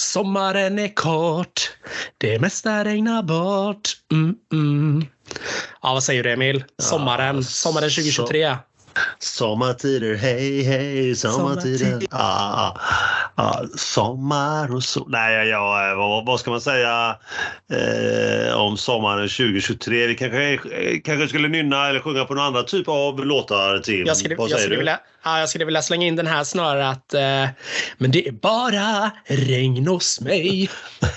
Sommaren är kort, det mesta regnar bort. Mm, mm. Ja, vad säger du Emil? Sommaren, Ja, sommaren 2023. Sommartider, hej hej, sommartider. Sommartider. Ah, ah, sommar och sol. Nej, ja, vad, vad ska man säga eh, om sommaren 2023? Vi kanske, eh, kanske skulle nynna eller sjunga på någon annan typ av låtar, Tim. Jag skulle, vad jag, säger skulle du? vilja, ja, jag skulle vilja slänga in den här snarare att eh, Men det är bara regn hos mig.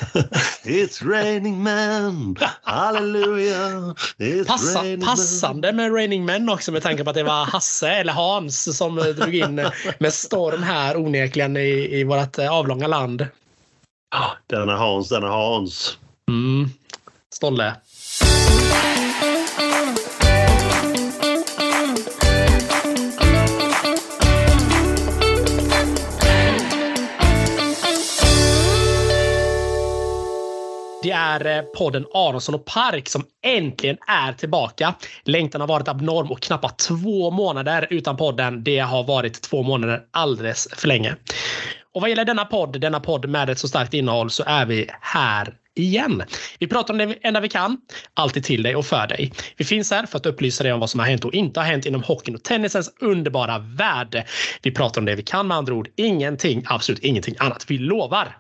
It's raining men, hallelujah. It's Passa, passande med Raining Men också med tanke på att det var Hasse eller Hans som drog in med storm här onekligen i, i vårt avlånga land. Denna Hans, denna Hans. Mm. Stolle. Det är eh, podden Aronsson och Park som äntligen är tillbaka. Längtan har varit abnorm och knappt två månader utan podden. Det har varit två månader alldeles för länge. Och vad gäller denna podd, denna podd med ett så starkt innehåll, så är vi här igen. Vi pratar om det enda vi kan, alltid till dig och för dig. Vi finns här för att upplysa dig om vad som har hänt och inte har hänt inom hockeyn och tennisens underbara värld. Vi pratar om det vi kan med andra ord, ingenting, absolut ingenting annat. Vi lovar.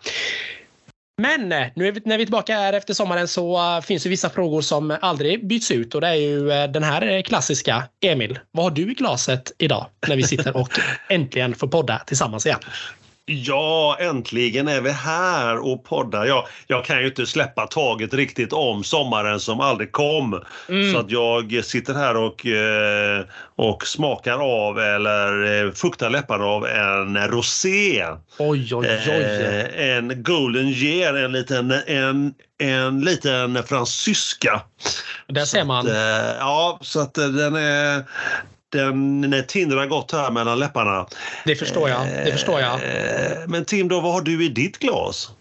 Men eh, nu är vi, när vi är tillbaka här efter sommaren så eh, finns det vissa frågor som aldrig byts ut och det är ju eh, den här klassiska. Emil, vad har du i glaset idag när vi sitter och äntligen får podda tillsammans igen? Ja, äntligen är vi här och poddar. Jag, jag kan ju inte släppa taget riktigt om sommaren som aldrig kom. Så att jag sitter här och, eh, och smakar av eller eh, fuktar läpparna av en rosé. Oj, oj, oj. Eh, en Golden Year, en liten, en, en liten fransyska. Där ser man. Eh, ja, så att den är... Den tindrar gott här mellan läpparna. Det förstår jag. Det förstår jag. Eh, Men Tim, då, vad har du i ditt glas?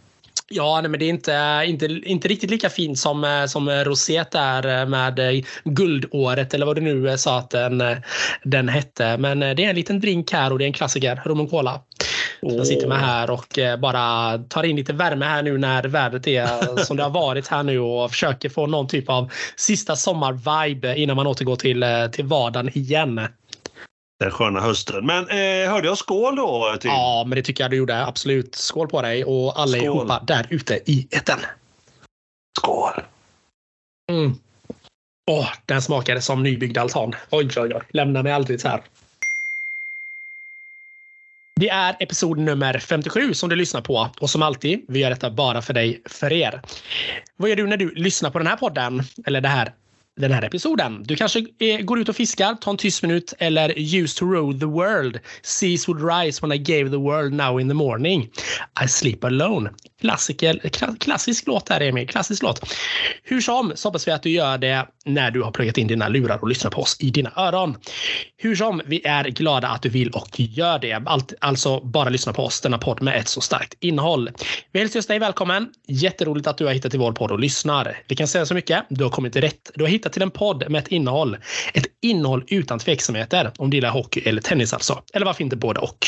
Ja, nej, men det är inte, inte, inte riktigt lika fint som, eh, som roset är eh, med eh, guldåret eller vad du nu eh, sa att den, eh, den hette. Men eh, det är en liten drink här och det är en klassiker, rum och cola. Så Jag sitter med här och eh, bara tar in lite värme här nu när vädret är som det har varit här nu och försöker få någon typ av sista sommar-vibe innan man återgår till, eh, till vardagen igen. Den sköna hösten. Men eh, hörde jag skål då, Tim? Ja, men det tycker jag du gjorde. Absolut. Skål på dig och allihopa där ute i etern. Skål! Mm. Åh, den smakade som nybyggd altan. Oj, oj, oj. Lämna mig aldrig så här. Det är episod nummer 57 som du lyssnar på och som alltid, vi gör detta bara för dig, för er. Vad gör du när du lyssnar på den här podden? Eller det här den här episoden. Du kanske eh, går ut och fiskar, tar en tyst minut eller used to rule the world. Seas would rise when I gave the world now in the morning. I sleep alone. Klassiker, klassisk låt här Emil, klassisk låt. Hur som så hoppas vi att du gör det när du har pluggat in dina lurar och lyssnar på oss i dina öron. Hur som, vi är glada att du vill och gör det. Allt, alltså bara lyssna på oss, denna podd med ett så starkt innehåll. Vi hälsar just dig välkommen. Jätteroligt att du har hittat till vår podd och lyssnar. Vi kan säga så mycket. Du har kommit rätt. Du har hittat till en podd med ett innehåll. Ett innehåll utan tveksamheter. Om du gillar hockey eller tennis alltså. Eller varför inte både och?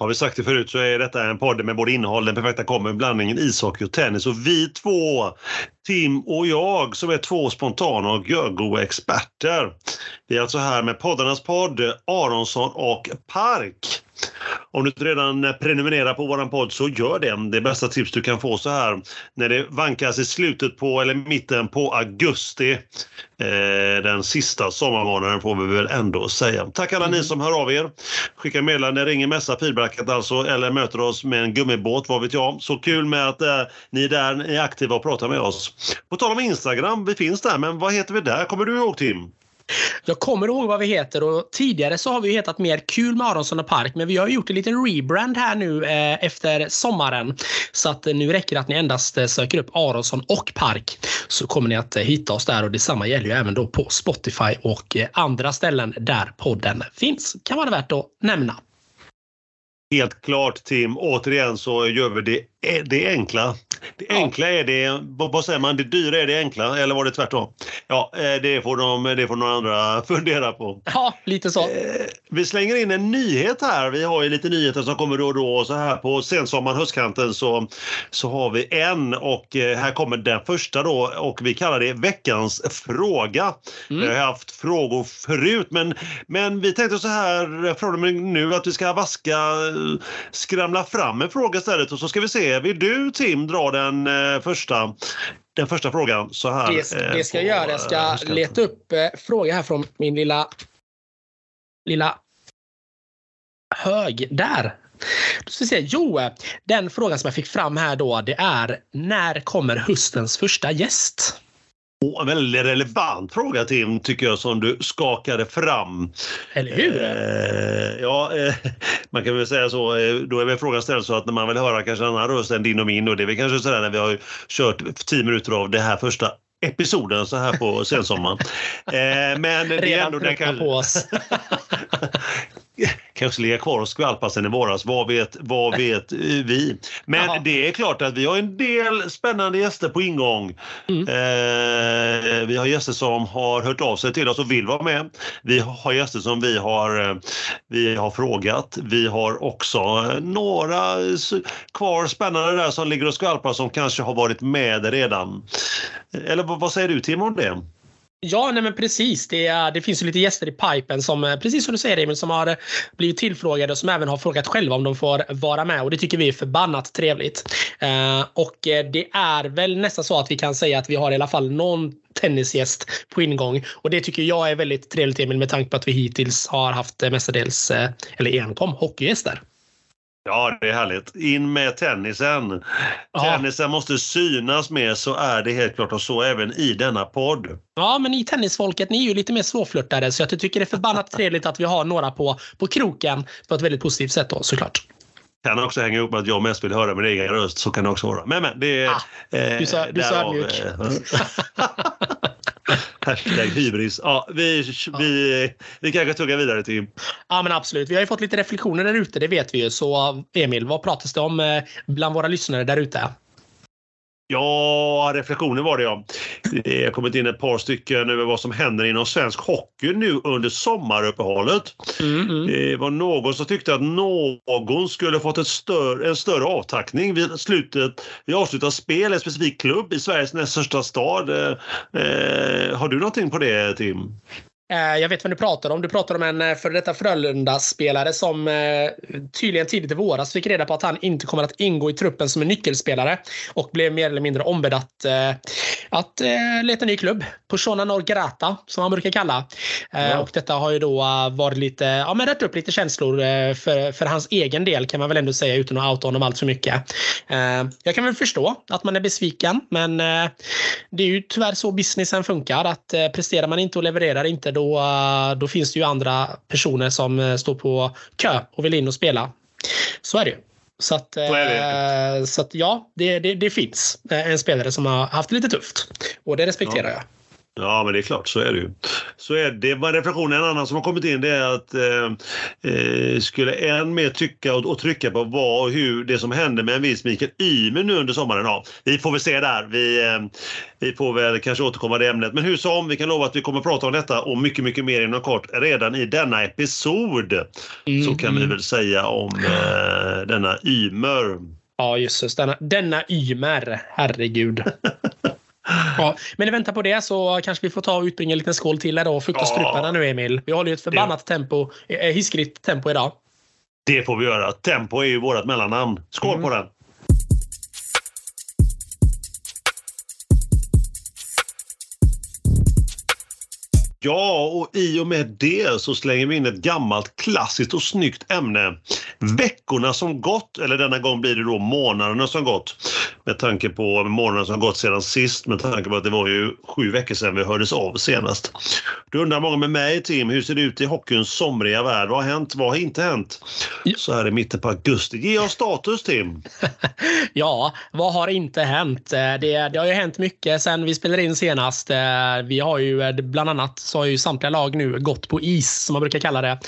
Har vi sagt det förut så är detta en podd med både innehåll, den perfekta komben, blandningen ishockey och tennis. Och vi två, Tim och jag, som är två spontana och görgoa experter. Vi är alltså här med poddarnas podd, Aronsson och Park. Om du inte redan prenumererar på våran podd så gör det. Det bästa tips du kan få så här när det vankas i slutet på eller mitten på augusti. Eh, den sista sommarmånaden får vi väl ändå säga. Tack alla ni som hör av er. Skickar meddelande, ringer, messar, feedbacket alltså eller möter oss med en gummibåt, vad vet jag. Så kul med att eh, ni är där, ni är aktiva och pratar med oss. På tal om Instagram, vi finns där, men vad heter vi där? Kommer du ihåg Tim? Jag kommer ihåg vad vi heter och tidigare så har vi hetat mer Kul med Aronsson och Park men vi har gjort en liten rebrand här nu eh, efter sommaren. Så att eh, nu räcker det att ni endast eh, söker upp Aronsson och Park så kommer ni att eh, hitta oss där och detsamma gäller ju även då på Spotify och andra ställen där podden finns. Kan vara värt att nämna. Helt klart Tim, återigen så gör vi det, det enkla. Det enkla är det, vad säger man, det dyra är det enkla eller var det tvärtom? Ja, eh, det får, de, det får några andra fundera på. Ja, lite så. Vi slänger in en nyhet här. Vi har ju lite nyheter som kommer då och då. Så här på sensommaren, höstkanten så, så har vi en och här kommer den första då och vi kallar det veckans fråga. Mm. Vi har haft frågor förut men, men vi tänkte så här från och med nu att vi ska vaska, skramla fram en fråga istället och så ska vi se. Vill du Tim dra den eh, första den första frågan så här. Det, det ska jag göra. Jag ska eh, leta upp eh, fråga här från min lilla lilla hög där. Då ska vi se. Jo, den frågan som jag fick fram här då, det är när kommer höstens första gäst? En väldigt relevant fråga Tim, tycker jag, som du skakade fram. Eller hur? Eh, ja, eh, man kan väl säga så. Eh, då är väl frågan ställd så att när man vill höra kanske en annan röst än din och min och det är väl kanske sådär när vi har kört tio minuter av det här första episoden så här på sensommaren. Eh, men det är ändå den kan... på oss. kanske ligga kvar och skvalpa sen i våras. Vad vet, vad vet vi? Men Jaha. det är klart att vi har en del spännande gäster på ingång. Mm. Eh, vi har gäster som har hört av sig till oss och vill vara med. Vi har gäster som vi har, eh, vi har frågat. Vi har också några kvar spännande där som ligger och skvalpar som kanske har varit med redan. Eller vad säger du Tim om det? Ja, nej men precis. Det, det finns ju lite gäster i pipen som, eh, precis som du säger Emil, som har eh, blivit tillfrågade och som även har frågat själva om de får vara med och det tycker vi är förbannat trevligt. Eh, och eh, det är väl nästan så att vi kan säga att vi har i alla fall någon tennisgäst på ingång och det tycker jag är väldigt trevligt Emil med tanke på att vi hittills har haft mestadels, eller enkom, hockeygäster. Ja, det är härligt. In med tennisen. Ja. Tennisen måste synas mer, så är det helt klart och så även i denna podd. Ja, men ni tennisfolket, ni är ju lite mer svårflörtade så jag tycker det är förbannat trevligt att vi har några på, på kroken på ett väldigt positivt sätt då såklart. Kan också hänga ihop med att jag mest vill höra min egen röst, så kan det också vara. Men men, det är... Ah, du är så, du är så ödmjuk. Hashtag hybris. Ja, vi, vi, vi kanske tuggar vidare Tim. Ja men absolut. Vi har ju fått lite reflektioner där ute, det vet vi ju. Så Emil, vad pratas det om eh, bland våra lyssnare där ute? Ja, reflektioner var det ja. Det har kommit in ett par stycken över vad som händer inom svensk hockey nu under sommaruppehållet. Mm, mm. Det var någon som tyckte att någon skulle fått ett större, en större avtackning vid slutet, vid avslutat spel, en specifik klubb i Sveriges näst största stad. Eh, eh har du någonting på det Tim? Eh, jag vet vad du pratar om. Du pratar om en eh, före detta Frölunda-spelare som eh, tydligen tidigt i våras fick reda på att han inte kommer att ingå i truppen som en nyckelspelare och blev mer eller mindre ombedd att, att leta ny klubb. Persona non grata, som man brukar kalla. Ja. Och detta har ju då varit lite, ja men rätt upp lite känslor för, för hans egen del kan man väl ändå säga utan att outa honom allt för mycket. Jag kan väl förstå att man är besviken men det är ju tyvärr så businessen funkar att presterar man inte och levererar inte då, eh, då finns det ju andra personer som eh, står på kö och vill in och spela. Så är det ju. Så att, så, så att ja, det, det, det, finns en spelare som har haft det lite tufft. Och det respekterar ja. jag. Ja, men det är klart, så är det ju. Så är det. Var reflektionen en annan som har kommit in det är att eh, eh, skulle än mer tycka och, och, trycka på vad och hur det som hände med en viss Mikael Ymer nu under sommaren. Ja, vi får väl se där. Vi, eh, vi får väl kanske återkomma till ämnet. Men hur som, vi kan lova att vi kommer att prata om detta och mycket, mycket mer inom kort redan i denna episod. Mm. Så kan vi väl säga om eh, denna Ymer. Ja, just Denna, denna Ymer. Herregud. Ja, men i väntan på det så kanske vi får ta och utbringa en liten skål till då och frukta ja. struparna nu Emil. Vi håller ju ett förbannat det. tempo, eh, hiskeligt tempo idag. Det får vi göra. Tempo är ju vårt mellannamn. Skål mm. på den! Ja, och i och med det så slänger vi in ett gammalt klassiskt och snyggt ämne. Veckorna som gått, eller denna gång blir det då månaderna som gått. Med tanke på månaderna som gått sedan sist, med tanke på att det var ju sju veckor sedan vi hördes av senast. Då undrar många med mig, Tim, hur ser det ut i hockeyns somriga värld? Vad har hänt? Vad har inte hänt? Så här i mitten på augusti. Ge oss status, Tim! ja, vad har inte hänt? Det, det har ju hänt mycket sedan vi spelade in senast. Vi har ju bland annat så har ju samtliga lag nu gått på is som man brukar kalla det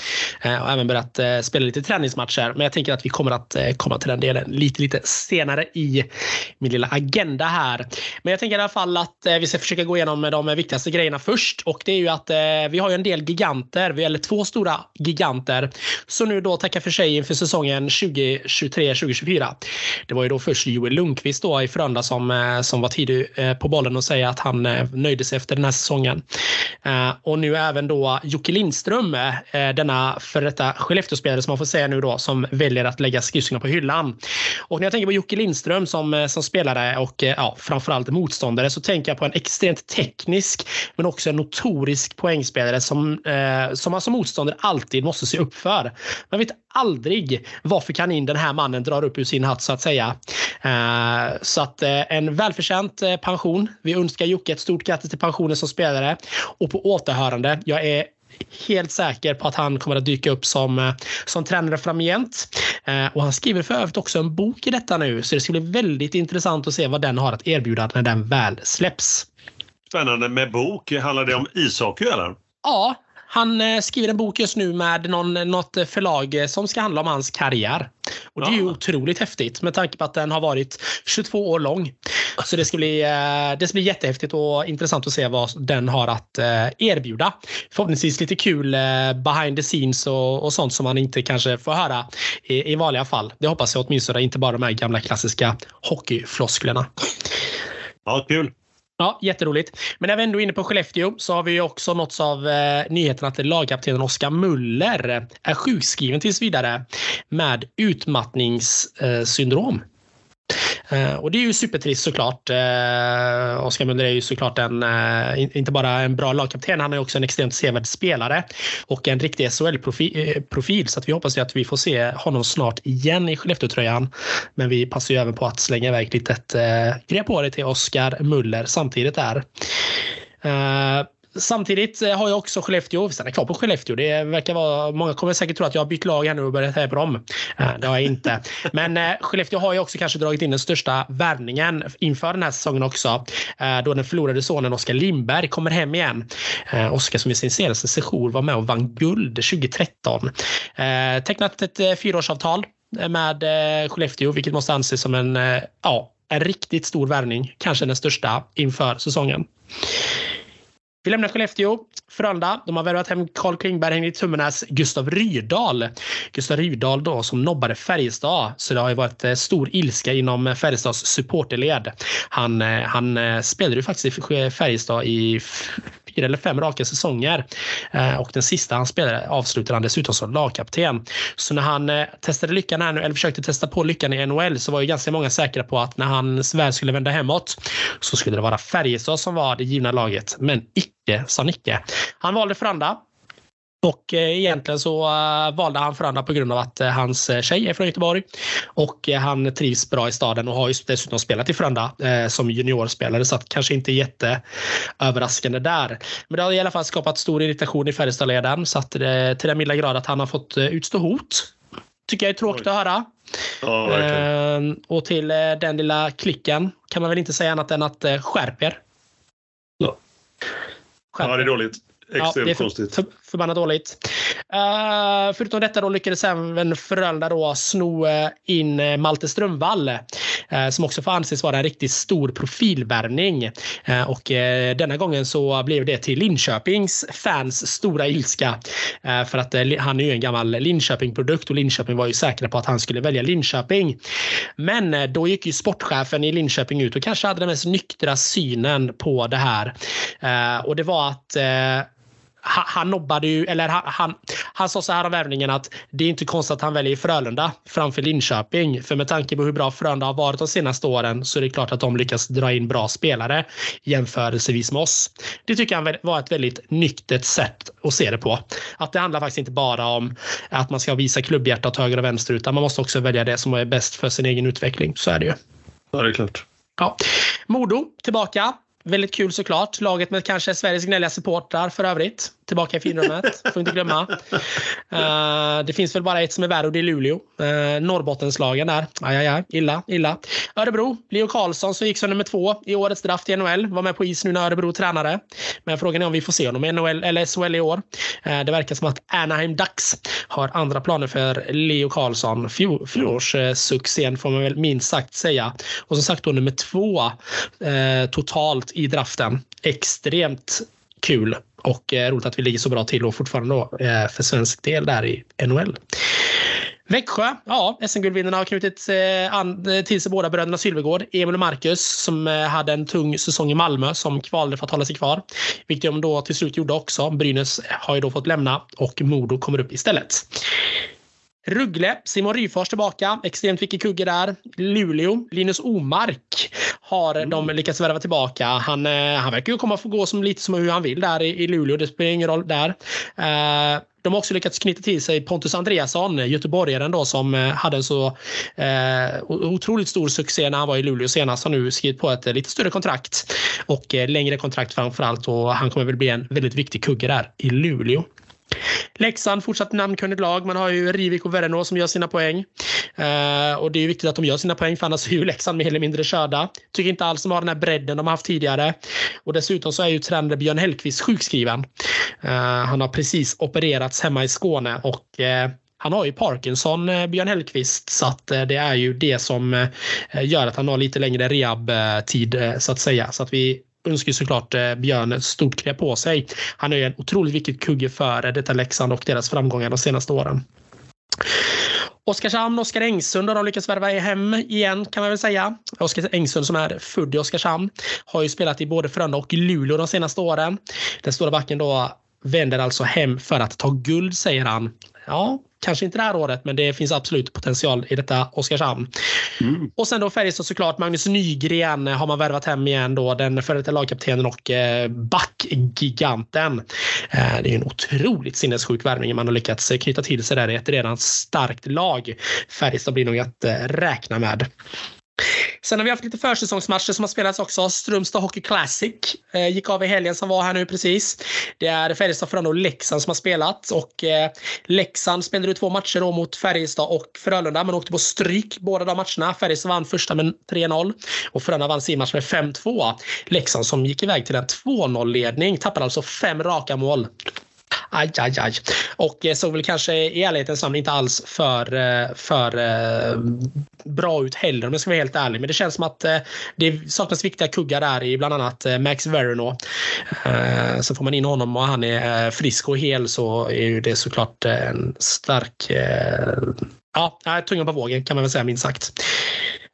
eh, och även börjat eh, spela lite träningsmatcher. Men jag tänker att vi kommer att eh, komma till den delen lite, lite senare i, min lilla agenda här. Men jag tänker i alla fall att eh, vi ska försöka gå igenom de viktigaste grejerna först. Och det är ju att eh, vi har ju en del giganter, vi eller två stora giganter, som nu då tackar för sig inför säsongen 2023-2024. Det var ju då först Joel Lundqvist då i Frölunda som, eh, som var tidig eh, på bollen och säga att han eh, nöjde sig efter den här säsongen. Eh, och nu även då Jocke Lindström, eh, denna före detta Skellefteå-spelare som man får säga nu då, som väljer att lägga skridskorna på hyllan. Och när jag tänker på Jocke Lindström som, eh, som spelare och eh, ja, framförallt motståndare så tänker jag på en extremt teknisk men också en notorisk poängspelare som, eh, som man som motståndare alltid måste se upp för. Man vet aldrig varför kanin den här mannen drar upp ur sin hatt så att säga. Eh, så att eh, en välförtjänt eh, pension. Vi önskar Jocke ett stort grattis till pensionen som spelare och på återhörande. Jag är helt säker på att han kommer att dyka upp som, eh, som tränare framgent. Eh, och han skriver för övrigt också en bok i detta nu, så det ska bli väldigt intressant att se vad den har att erbjuda när den väl släpps. Spännande med bok. Handlar det om ishockey eller? Ja, han eh, skriver en bok just nu med någon, något förlag som ska handla om hans karriär. Och det är ju otroligt häftigt med tanke på att den har varit 22 år lång. Så det ska bli, eh, det ska bli jättehäftigt och intressant att se vad den har att eh, erbjuda. Förhoppningsvis lite kul behind the scenes och, och sånt som man inte kanske får höra i, i vanliga fall. Det hoppas jag åtminstone, inte bara de här gamla klassiska hockeyflosklerna. Ja, kul. Ja, jätteroligt. Men när vi ändå är inne på Skellefteå så har vi också nåtts av eh, nyheten att lagkaptenen Oskar Muller är sjukskriven tills vidare med utmattningssyndrom. Eh, och det är ju supertrist såklart. Eh, Oskar Muller är ju såklart en, eh, inte bara en bra lagkapten, han är också en extremt sevärd spelare och en riktig SHL-profil. Eh, Så att vi hoppas ju att vi får se honom snart igen i Skellefteå-tröjan. Men vi passar ju även på att slänga iväg ett litet grepp på det till Oskar Muller samtidigt där. Samtidigt eh, har jag också Skellefteå. Vi stannar kvar på Skellefteå. Det verkar vara, många kommer säkert tro att jag har bytt lag här nu och börjat heja på dem. Eh, det har jag inte. Men eh, Skellefteå har ju också kanske dragit in den största värvningen inför den här säsongen också. Då den förlorade sonen Oskar Lindberg kommer hem igen. Oskar som i sin senaste session var med och vann guld 2013. Tecknat ett fyraårsavtal med Skellefteå, vilket måste anses som en, ja, en riktigt stor värvning. Kanske den största inför säsongen. Vi lämnar Skellefteå. Frölunda, de har värvat hem Carl Klingberg, Henrik Tummenäs, Gustav Rydahl. Gustav Rydahl då som nobbade Färjestad. Så det har ju varit eh, stor ilska inom Färjestads supporterled. Han, eh, han eh, spelade ju faktiskt i Färjestad i fyra eller fem raka säsonger. Eh, och den sista han spelade avslutade han dessutom som lagkapten. Så när han eh, testade lyckan här nu, eller försökte testa på lyckan i NHL så var ju ganska många säkra på att när han väl skulle vända hemåt så skulle det vara Färjestad som var det givna laget. Men icke sa Nicke. Han valde Frölunda. Och eh, egentligen så uh, valde han Frölunda på grund av att uh, hans tjej är från Göteborg. Och han trivs bra i staden och har ju dessutom spelat i Frölunda som juniorspelare så att kanske inte jätteöverraskande där. Men det har i alla fall skapat stor irritation i Färjestadleden så att det till den milda grad att han har fått utstå hot. Tycker jag är tråkigt Oj. att höra. Ja, och till den lilla klicken kan man väl inte säga annat än att skärp er. Ja. Ja, det är dåligt. Extremt ja, det är för, konstigt. För, förbannat dåligt. Uh, förutom detta då lyckades även Frölunda då sno eh, in eh, Malte Strömvall uh, som också får anses vara en riktigt stor profilvärvning. Uh, och denna gången så blev det till Linköpings fans stora ilska. För att han är ju en gammal Linköping-produkt och Linköping var ju säkra på att han skulle välja Linköping. Men då gick ju sportchefen i Linköping ut och kanske hade den mest nyktra synen på det här. Och det var att han nobbade ju, eller han, han, han sa så här om värvningen att det är inte konstigt att han väljer Frölunda framför Linköping. För med tanke på hur bra Frölunda har varit de senaste åren så är det klart att de lyckas dra in bra spelare jämförelsevis med oss. Det tycker han var ett väldigt nyktert sätt att se det på. Att det handlar faktiskt inte bara om att man ska visa klubbhjärta åt höger och vänster utan man måste också välja det som är bäst för sin egen utveckling. Så är det ju. Ja, det är klart. Ja. Modo tillbaka Väldigt kul såklart. Laget med kanske Sveriges gnälliga supportrar för övrigt tillbaka i finrummet. Får inte glömma. Uh, det finns väl bara ett som är värre och det är Luleå. Uh, Norrbottenslagen där. Aj, aj, aj. Illa, illa. Örebro. Leo Karlsson som gick som nummer två i årets draft i NHL. Var med på is nu när Örebro tränade. Men frågan är om vi får se honom i NHL eller SHL i år. Uh, det verkar som att Anaheim Ducks har andra planer för Leo Karlsson. Fjolårssuccén får man väl minst sagt säga. Och som sagt då nummer två totalt i draften. Extremt kul och eh, roligt att vi ligger så bra till och fortfarande då, eh, för svensk del där i NHL. Växjö, ja, SM-guldvinnarna har knutit eh, an, eh, till sig båda bröderna Sylvegård, Emil och Marcus, som eh, hade en tung säsong i Malmö som kvalade för att hålla sig kvar. Vilket de då till slut gjorde också. Brynäs har ju då fått lämna och Modo kommer upp istället. Ruggle, Simon Ryfors tillbaka. Extremt viktig kugge där. Luleå, Linus Omark har mm. de lyckats värva tillbaka. Han, eh, han verkar ju komma att få gå som lite som hur han vill där i, i Luleå. Det spelar ingen roll där. Uh, de har också lyckats knyta till sig Pontus Andreasson, göteborgaren då som eh, hade en så eh, otroligt stor succé när han var i Luleå senast. Har nu skrivit på ett lite större kontrakt och eh, längre kontrakt framförallt och han kommer väl bli en väldigt viktig kugge där i Luleå. Leksand fortsatt namnkunnigt lag. Man har ju Rivik och Verno som gör sina poäng. Eh, och det är viktigt att de gör sina poäng för annars är ju Leksand mer eller mindre körda. Tycker inte alls de har den här bredden de har haft tidigare. Och dessutom så är ju tränare Björn Hellkvist sjukskriven. Eh, han har precis opererats hemma i Skåne och eh, han har ju Parkinson, eh, Björn Hellkvist, så att eh, det är ju det som eh, gör att han har lite längre rehabtid så att säga. Så att vi önskar såklart eh, Björn ett stort knä på sig. Han är ju en otroligt viktig kugge för eh, detta Leksand och deras framgångar de senaste åren. Oskarshamn, Oskar Engsund har de lyckats värva hem igen kan man väl säga. Oskar Engsund som är född i Oskarshamn har ju spelat i både Frölunda och Luleå de senaste åren. Den stora backen då vänder alltså hem för att ta guld säger han. Ja, Kanske inte det här året, men det finns absolut potential i detta Oskarshamn. Mm. Och sen då Färjestad såklart. Magnus Nygren har man värvat hem igen då. Den före detta lagkaptenen och eh, backgiganten. Eh, det är en otroligt sinnessjuk värvning man har lyckats knyta till sig där i ett redan starkt lag. Färjestad blir nog att eh, räkna med. Sen har vi haft lite försäsongsmatcher som har spelats också. Strömstad Hockey Classic eh, gick av i helgen som var här nu precis. Det är Färjestad, Frölunda och Leksand som har spelat. Och, eh, Leksand spelade två matcher då mot Färjestad och Frölunda men åkte på stryk båda de matcherna. Färjestad vann första med 3-0 och Frölunda vann sin match med 5-2. Leksand som gick iväg till en 2-0-ledning tappade alltså fem raka mål. Aj, aj, aj. Och eh, såg väl kanske i ärlighetens namn inte alls för, eh, för eh, bra ut heller om jag ska vara helt ärlig. Men det känns som att eh, det saknas viktiga kuggar där i bland annat eh, Max Verino. Så får man in honom och han är frisk och hel så är ju det såklart en stark Ja, tungan på vågen kan man väl säga minst sagt.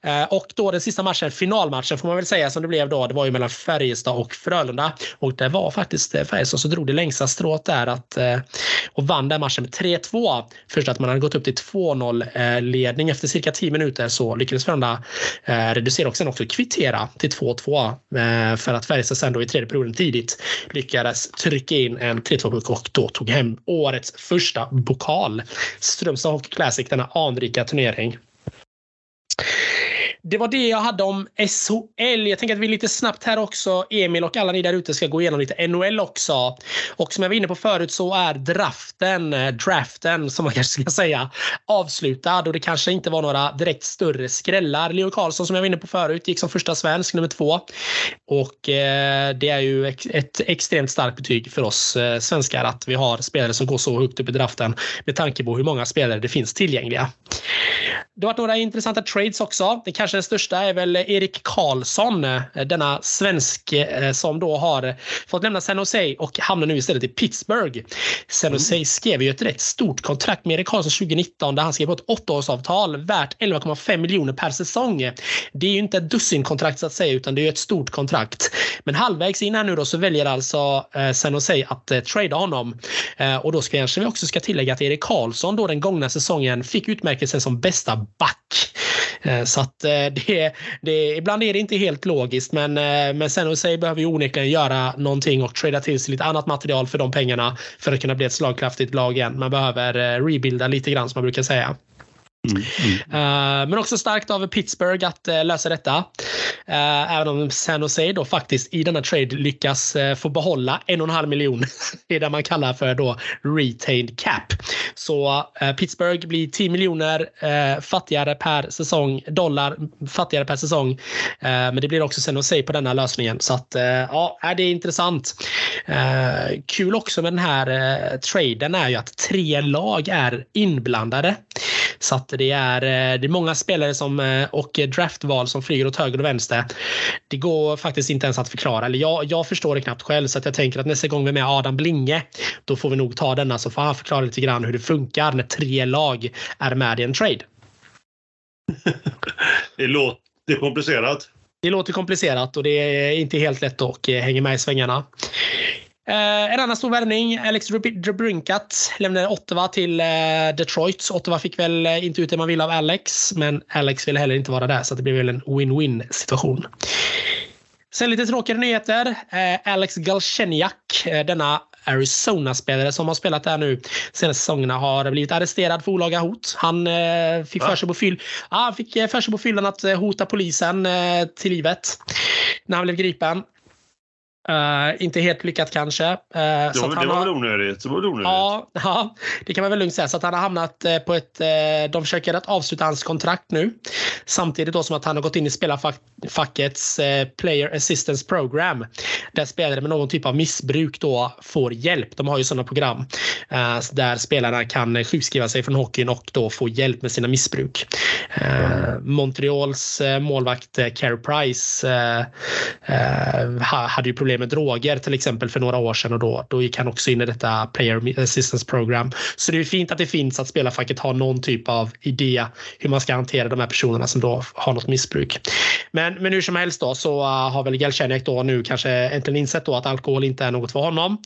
Eh, och då den sista matchen, finalmatchen får man väl säga som det blev då, det var ju mellan Färjestad och Frölunda. Och det var faktiskt eh, Färjestad som drog det längsta strået där att, eh, och vann den matchen med 3-2. Först att man hade gått upp till 2-0 ledning efter cirka 10 minuter så lyckades Frölunda reducera och sen också kvittera till 2-2 för att Färjestad sen då i tredje perioden tidigt lyckades trycka in en 3-2 puck och då tog hem årets första pokal. Strömstad Hockey Classic, denna anrika turnering. Det var det jag hade om SHL. Jag tänker att vi lite snabbt här också, Emil och alla ni där ute ska gå igenom lite NHL också. Och som jag var inne på förut så är draften, eh, draften som man kanske ska säga, avslutad och det kanske inte var några direkt större skrällar. Leo Karlsson som jag var inne på förut gick som första svensk, nummer två. Och eh, det är ju ett extremt starkt betyg för oss eh, svenskar att vi har spelare som går så högt upp i draften med tanke på hur många spelare det finns tillgängliga. Det har varit några intressanta trades också. Det kanske den största är väl Erik Karlsson, eh, denna svensk eh, som då har fått lämna San Jose och hamnar nu istället i Pittsburgh. San Jose mm. skrev ju ett rätt stort kontrakt med Erik Karlsson 2019 där han skrev på ett åttaårsavtal värt 11,5 miljoner per säsong. Det är ju inte ett dussinkontrakt så att säga utan det är ett stort kontrakt. Men halvvägs in här nu då så väljer alltså eh, San Jose att eh, trada honom. och då ska kanske vi också ska tillägga att Erik Karlsson då den gångna säsongen fick utmärkelsen som bästa back. Så att Eh, det, det, ibland är det inte helt logiskt men, eh, men sen och sig behöver ju onekligen göra någonting och trada till sig lite annat material för de pengarna för att kunna bli ett slagkraftigt lag igen. Man behöver eh, rebuilda lite grann som man brukar säga. Mm, mm. Eh, men också starkt av Pittsburgh att eh, lösa detta. Eh, även om San Jose då faktiskt i denna trade lyckas få behålla en och en halv miljon. Det är det man kallar för då retained cap. Så Pittsburgh blir 10 miljoner fattigare per säsong, dollar fattigare per säsong. Men det blir också San Jose på denna lösningen. Så att ja, det är intressant. kul också med den här traden är ju att tre lag är inblandade. Så att det är, det är många spelare som, och draftval som flyger åt höger och vänster. Det går faktiskt inte ens att förklara. Eller jag, jag förstår det knappt själv så att jag tänker att nästa gång vi är med Adam Blinge då får vi nog ta denna så får han förklara lite grann hur det funkar när tre lag är med i en trade. det låter komplicerat. Det låter komplicerat och det är inte helt lätt att eh, hänga med i svängarna. Eh, en annan stor värvning, Alex Drebrinkat lämnade Ottawa till eh, Detroit. Ottawa fick väl eh, inte ut det man ville av Alex, men Alex ville heller inte vara där så det blev väl en win-win situation. Sen lite tråkigare nyheter. Eh, Alex Galchenyuk, eh, denna Arizona-spelare som har spelat där nu senaste säsongerna har blivit arresterad för olaga hot. Han eh, fick för sig på, fyll, ah, fick för sig på fyllan att hota polisen till livet när han blev gripen. Uh, inte helt lyckat kanske. Uh, det var, det var väl onödigt? Det var onödigt. Ja, ja, det kan man väl lugnt säga. Så att han har hamnat uh, på ett... de försöker att avsluta hans kontrakt nu. Samtidigt då som att han har gått in i spelarfackets Player Assistance Program. Där spelare med någon typ av missbruk då får hjälp. De har ju sådana program där spelarna kan sjukskriva sig från hockeyn och då få hjälp med sina missbruk. Montreals målvakt Carey Price hade ju problem med droger till exempel för några år sedan och då, då gick han också in i detta Player Assistance Program. Så det är fint att det finns att spelarfacket har någon typ av idé hur man ska hantera de här personerna som då har något missbruk. Men, men hur som helst då så uh, har väl Galchenyuk då nu kanske äntligen insett då att alkohol inte är något för honom.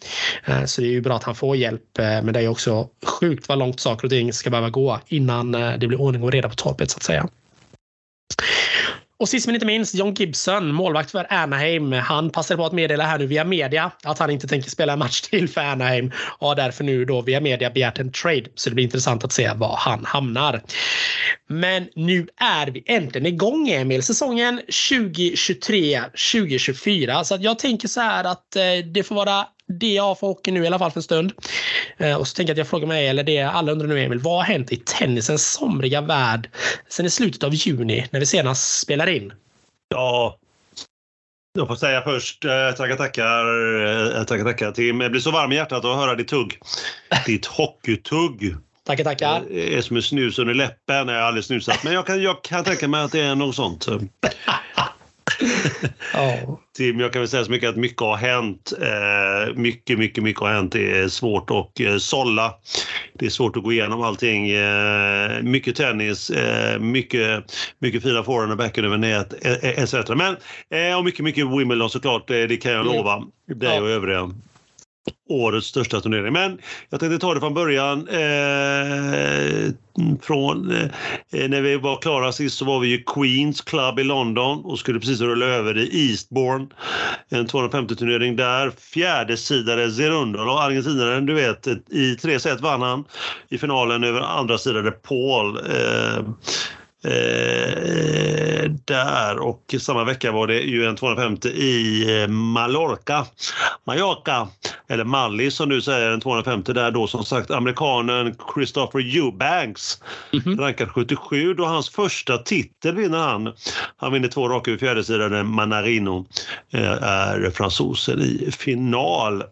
Uh, så det är ju bra att han får hjälp. Uh, men det är också sjukt vad långt saker och ting ska behöva gå innan det blir ordning och reda på torpet så att säga. Och sist men inte minst, John Gibson, målvakt för Anaheim. Han passade på att meddela här nu via media att han inte tänker spela en match till för Anaheim och har därför nu då via media begärt en trade. Så det blir intressant att se var han hamnar. Men nu är vi äntligen igång Emil, säsongen 2023-2024. Så att jag tänker så här att eh, det får vara det jag för hockey nu i alla fall för en stund. Eh, och så tänker jag att jag frågar mig, eller det alla undrar nu Emil, vad har hänt i tennisens somriga värld sen i slutet av juni när vi senast spelar in? Ja, jag får säga först, eh, tackar tackar, eh, tackar tackar Tim. Jag blir så varm i hjärtat att höra ditt tugg. Ditt hockeytugg. Tackar, tackar. Det är som en snus under läppen. Jag har aldrig snusat, men jag kan, jag kan tänka mig att det är något sånt. Tim, jag kan väl säga så mycket att mycket har hänt. Eh, mycket, mycket, mycket har hänt. Det är svårt att eh, sålla. Det är svårt att gå igenom allting. Eh, mycket tennis, mycket, mycket fina forehand och backhand över nät etc. Men, och mycket, mycket Wimbledon såklart, det, kan jag lova dig och övriga årets största turnering. Men jag tänkte ta det från början. Eh, från, eh, eh när vi var klara sist så var vi i Queens Club i London och skulle precis rulla över i Eastbourne. En 250-turnering där. Fjärde sidare Zerundolo, argentinaren, du vet, i tre set vann han i finalen över andra sidare Paul. Eh, Eh, där och samma vecka var det ju en 250 i eh, Mallorca. Mallorca, eller Malli som du säger, en 250 där då som sagt amerikanen Christopher Eubanks mm -hmm. rankad 77 då hans första titel vinner han. Han vinner två raka ur fjärdesidade Manarino eh, är fransosen i final.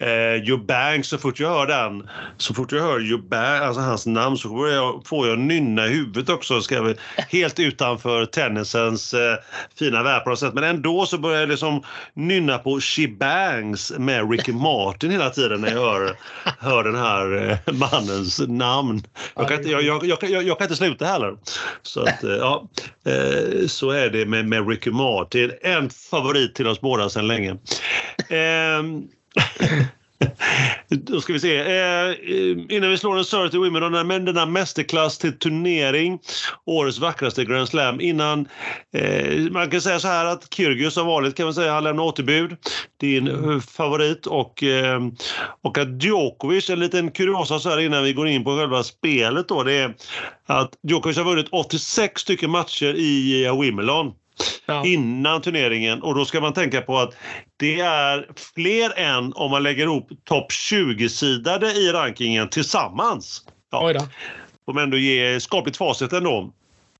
Eh, Joe så fort jag hör den, så fort jag hör Joe alltså hans namn, så får jag, får jag nynna i huvudet också. Ska jag, helt utanför tennisens eh, fina värld på något sätt. Men ändå så börjar jag liksom nynna på She Bangs med Ricky Martin hela tiden när jag hör, hör den här eh, mannens namn. Jag kan, inte, jag, jag, jag, jag, kan inte sluta heller. Så, att, eh, ja, eh, så är det med, med Ricky Martin. En favorit till oss båda sedan länge. Ehm, då ska vi se. Eh, eh innan vi slår en serve till Wimbledon, men denna mästerklass till turnering. Årets vackraste Grand Slam. Innan, eh, man kan säga så här att Kyrgios som vanligt kan man säga, han lämnar återbud. Din eh, favorit och, eh, och att Djokovic, en liten kuriosa så här innan vi går in på själva spelet då, det är att Djokovic har vunnit 86 stycken matcher i eh, Wimbledon ja. innan turneringen. Och då ska man tänka på att det är fler än om man lägger ihop topp 20-sidade i rankingen tillsammans. Ja. Oj då. Man ändå ge skapligt facit ändå.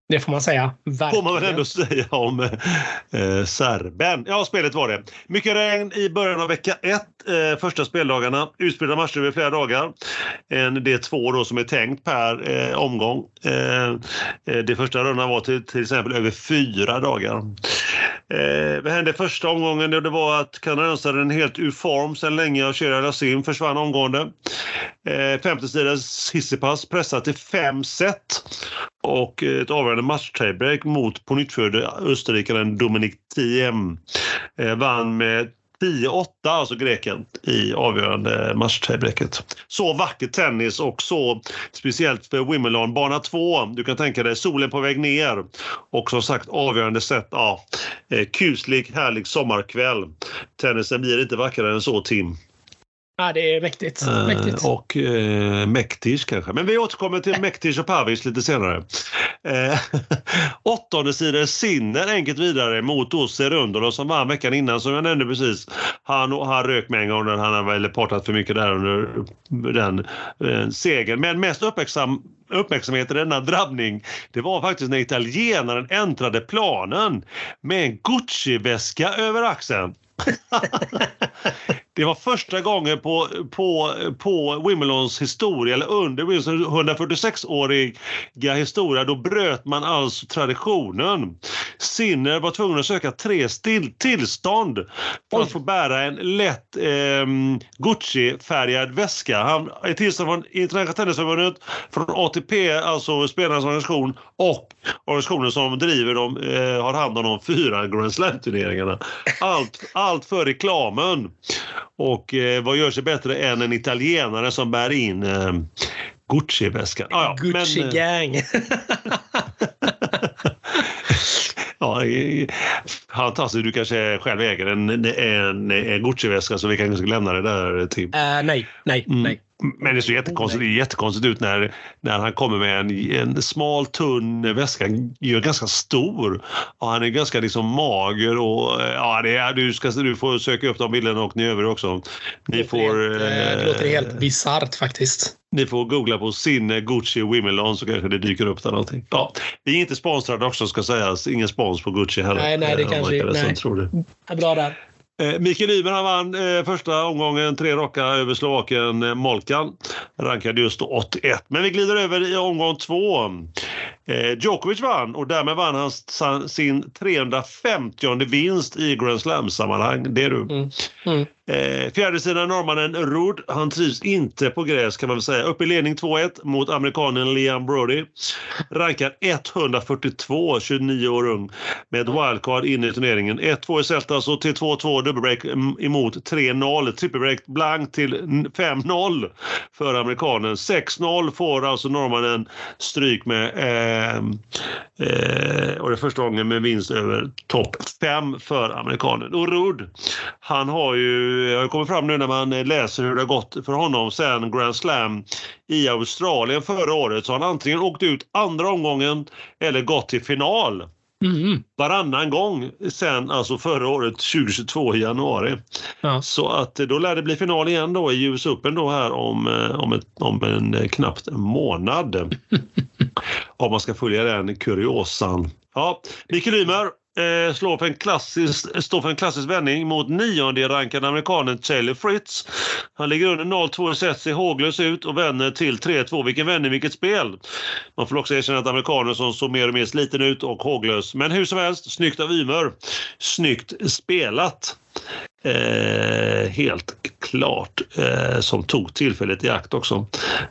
Det får man säga. Verkligen. Får man väl ändå säga om eh, serben. Ja, spelet var det. Mycket regn i början av vecka ett, eh, första speldagarna. Utspridda matcher över flera dagar. En D2 då som är tänkt per eh, omgång. Eh, eh det första rundan var till, till exempel över fyra dagar. Eh, vad hände första omgången? Det var att kanadensaren helt ur form sedan länge och Shira Lassim försvann omgående. Eh, 50 sidors Hissipas pressade till fem set och ett avgörande match-tiebreak mot pånyttfödde österrikaren Dominik Thiem. Eh, vann med 10-8, alltså greken, i avgörande matchtiebreaket. Så vacker tennis och så speciellt för Wimbledon. Bana 2, du kan tänka dig solen på väg ner och som sagt avgörande set. Ja, Eh, kuslig, härlig sommarkväll. Tennisen blir inte vackrare än så, Tim. Ja, det är mäktigt. mäktigt. Uh, och uh, Mektis kanske. Men vi återkommer till Mektis och Pavis lite senare. Uh, åttonde sidan Sinner enkelt vidare mot då Serundolo som vann veckan innan som jag nämnde precis. Han, han rök med en gång när han har väl partat för mycket där under den uh, segern. Men mest uppmärksam, uppmärksamhet i denna drabbning det var faktiskt när italienaren äntrade planen med en Gucci-väska över axeln. det var första gången på, på, på Wimbledons historia, eller under Wimbledons 146-åriga historia, då bröt man alltså traditionen. Sinner var tvungen att söka tre still, tillstånd för att få bära en lätt eh, Gucci-färgad väska. Han är tillstånd från Internationella Tennisförbundet, från ATP, alltså spelarnas organisation, och organisationen som driver dem, eh, har hand om de fyra Grand Slam-turneringarna. Allt, allt för reklamen. Och eh, vad gör sig bättre än en italienare som bär in eh, Gucci-väskan? Ah, ja, Gucci-gang! ja, fantastiskt. Du kanske själv äger en, en, en Gucci-väska så vi kanske ska lämna det där till. Uh, nej, nej, mm. nej. Men det ser jättekonstigt, det jättekonstigt ut när, när han kommer med en, en smal tunn väska. Är ganska stor och han är ganska liksom mager och ja, det är, du, ska, du får söka upp de bilderna och ni övriga också. Ni det, får, helt, eh, det låter helt bisarrt faktiskt. Ni får googla på sin Gucci Wimbledon så kanske det dyker upp där någonting. Ja, vi är inte sponsrade också ska sägas. Ingen spons på Gucci heller. Nej, nej, det eh, kanske... Nej. Tror det. Bra där. Eh, Mikael Ymer vann eh, första omgången, tre raka över slovaken eh, Molkan. Rankade just 81. Men vi glider över i omgång två. Eh, Djokovic vann och därmed vann han sin 350 vinst i Grand Slam-sammanhang. Det är du. Mm. Mm. Eh, fjärde sidan norrmannen Rud, han trivs inte på gräs kan man väl säga. Upp i ledning 2-1 mot amerikanen Liam Brody. Rankar 142, 29 år ung, med ett wildcard in i turneringen. 1-2 i Celta, så till 2-2 dubbelbreak mm, emot 3-0. Trippelbreak blank till 5-0 för amerikanen. 6-0 får alltså norrmannen stryk med eh, eh, och det är första gången med vinst över topp 5 för amerikanen. Och Rud, han har ju har kommit fram nu när man läser hur det har gått för honom sen Grand Slam i Australien förra året. Så han antingen åkt ut andra omgången eller gått till final. Mm. Varannan gång sen alltså förra året 2022 i januari. Ja. Så att då lär det bli final igen då i US Open då här om, eh, om, ett, om en knappt månad. om man ska följa den kuriosan. Ja, Mikael Ymer eh, slår för en klassisk, står för en klassisk vändning mot nionde rankade amerikanen Taylor Fritz. Han ligger under 0-2 i set, ser håglös ut och vänder till 3-2. Vilken vändning, vilket spel! Man får också erkänna att amerikanen som såg mer och mer sliten ut och håglös. Men hur som helst, snyggt av Ymer. Snyggt spelat. Eh, helt klart eh, som tog tillfället i akt också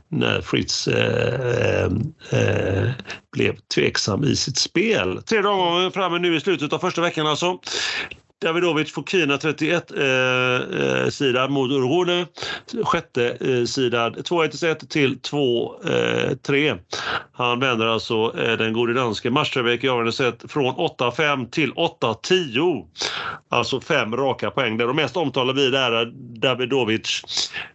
när Fritz eh, eh blev tveksam i sitt spel. Tredje omgången framme nu i slutet av första veckan alltså. Davidovic får Kina 31 eh, eh, sida mot Rune. Sjätte eh, sidan 2-1 set till 2-3. Eh, Han vänder alltså eh, den gode danske Mastervik i avgörande set från 8-5 till 8-10. Alltså fem raka poäng. Det de mest omtalade vid är Davidovic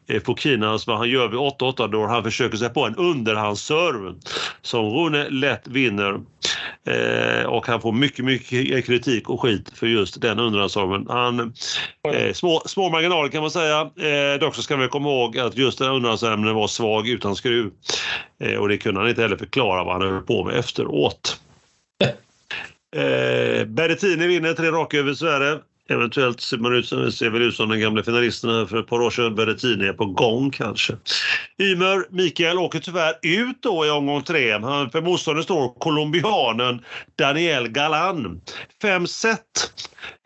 eh, Fokinas vad han gör vid 8-8 då han försöker sig på en underhandsserv som Rune lätt vinner. Eh, och han får mycket, mycket kritik och skit för just den underhandsserven. Han, eh, små, små marginaler kan man säga. Eh, dock så ska vi komma ihåg att just den underhandsserven var svag utan skruv. Eh, och det kunde han inte heller förklara vad han höll på med efteråt. Eh, Berrettini vinner tre raka över Sverige. Eventuellt ser man ut som, ser väl ut som den gamla finalisterna för ett par år sedan. Berrettini är på gång kanske. Ymer Mikael åker tyvärr ut då i omgång tre. Han, för motståndet står colombianen Daniel Galan. Fem set.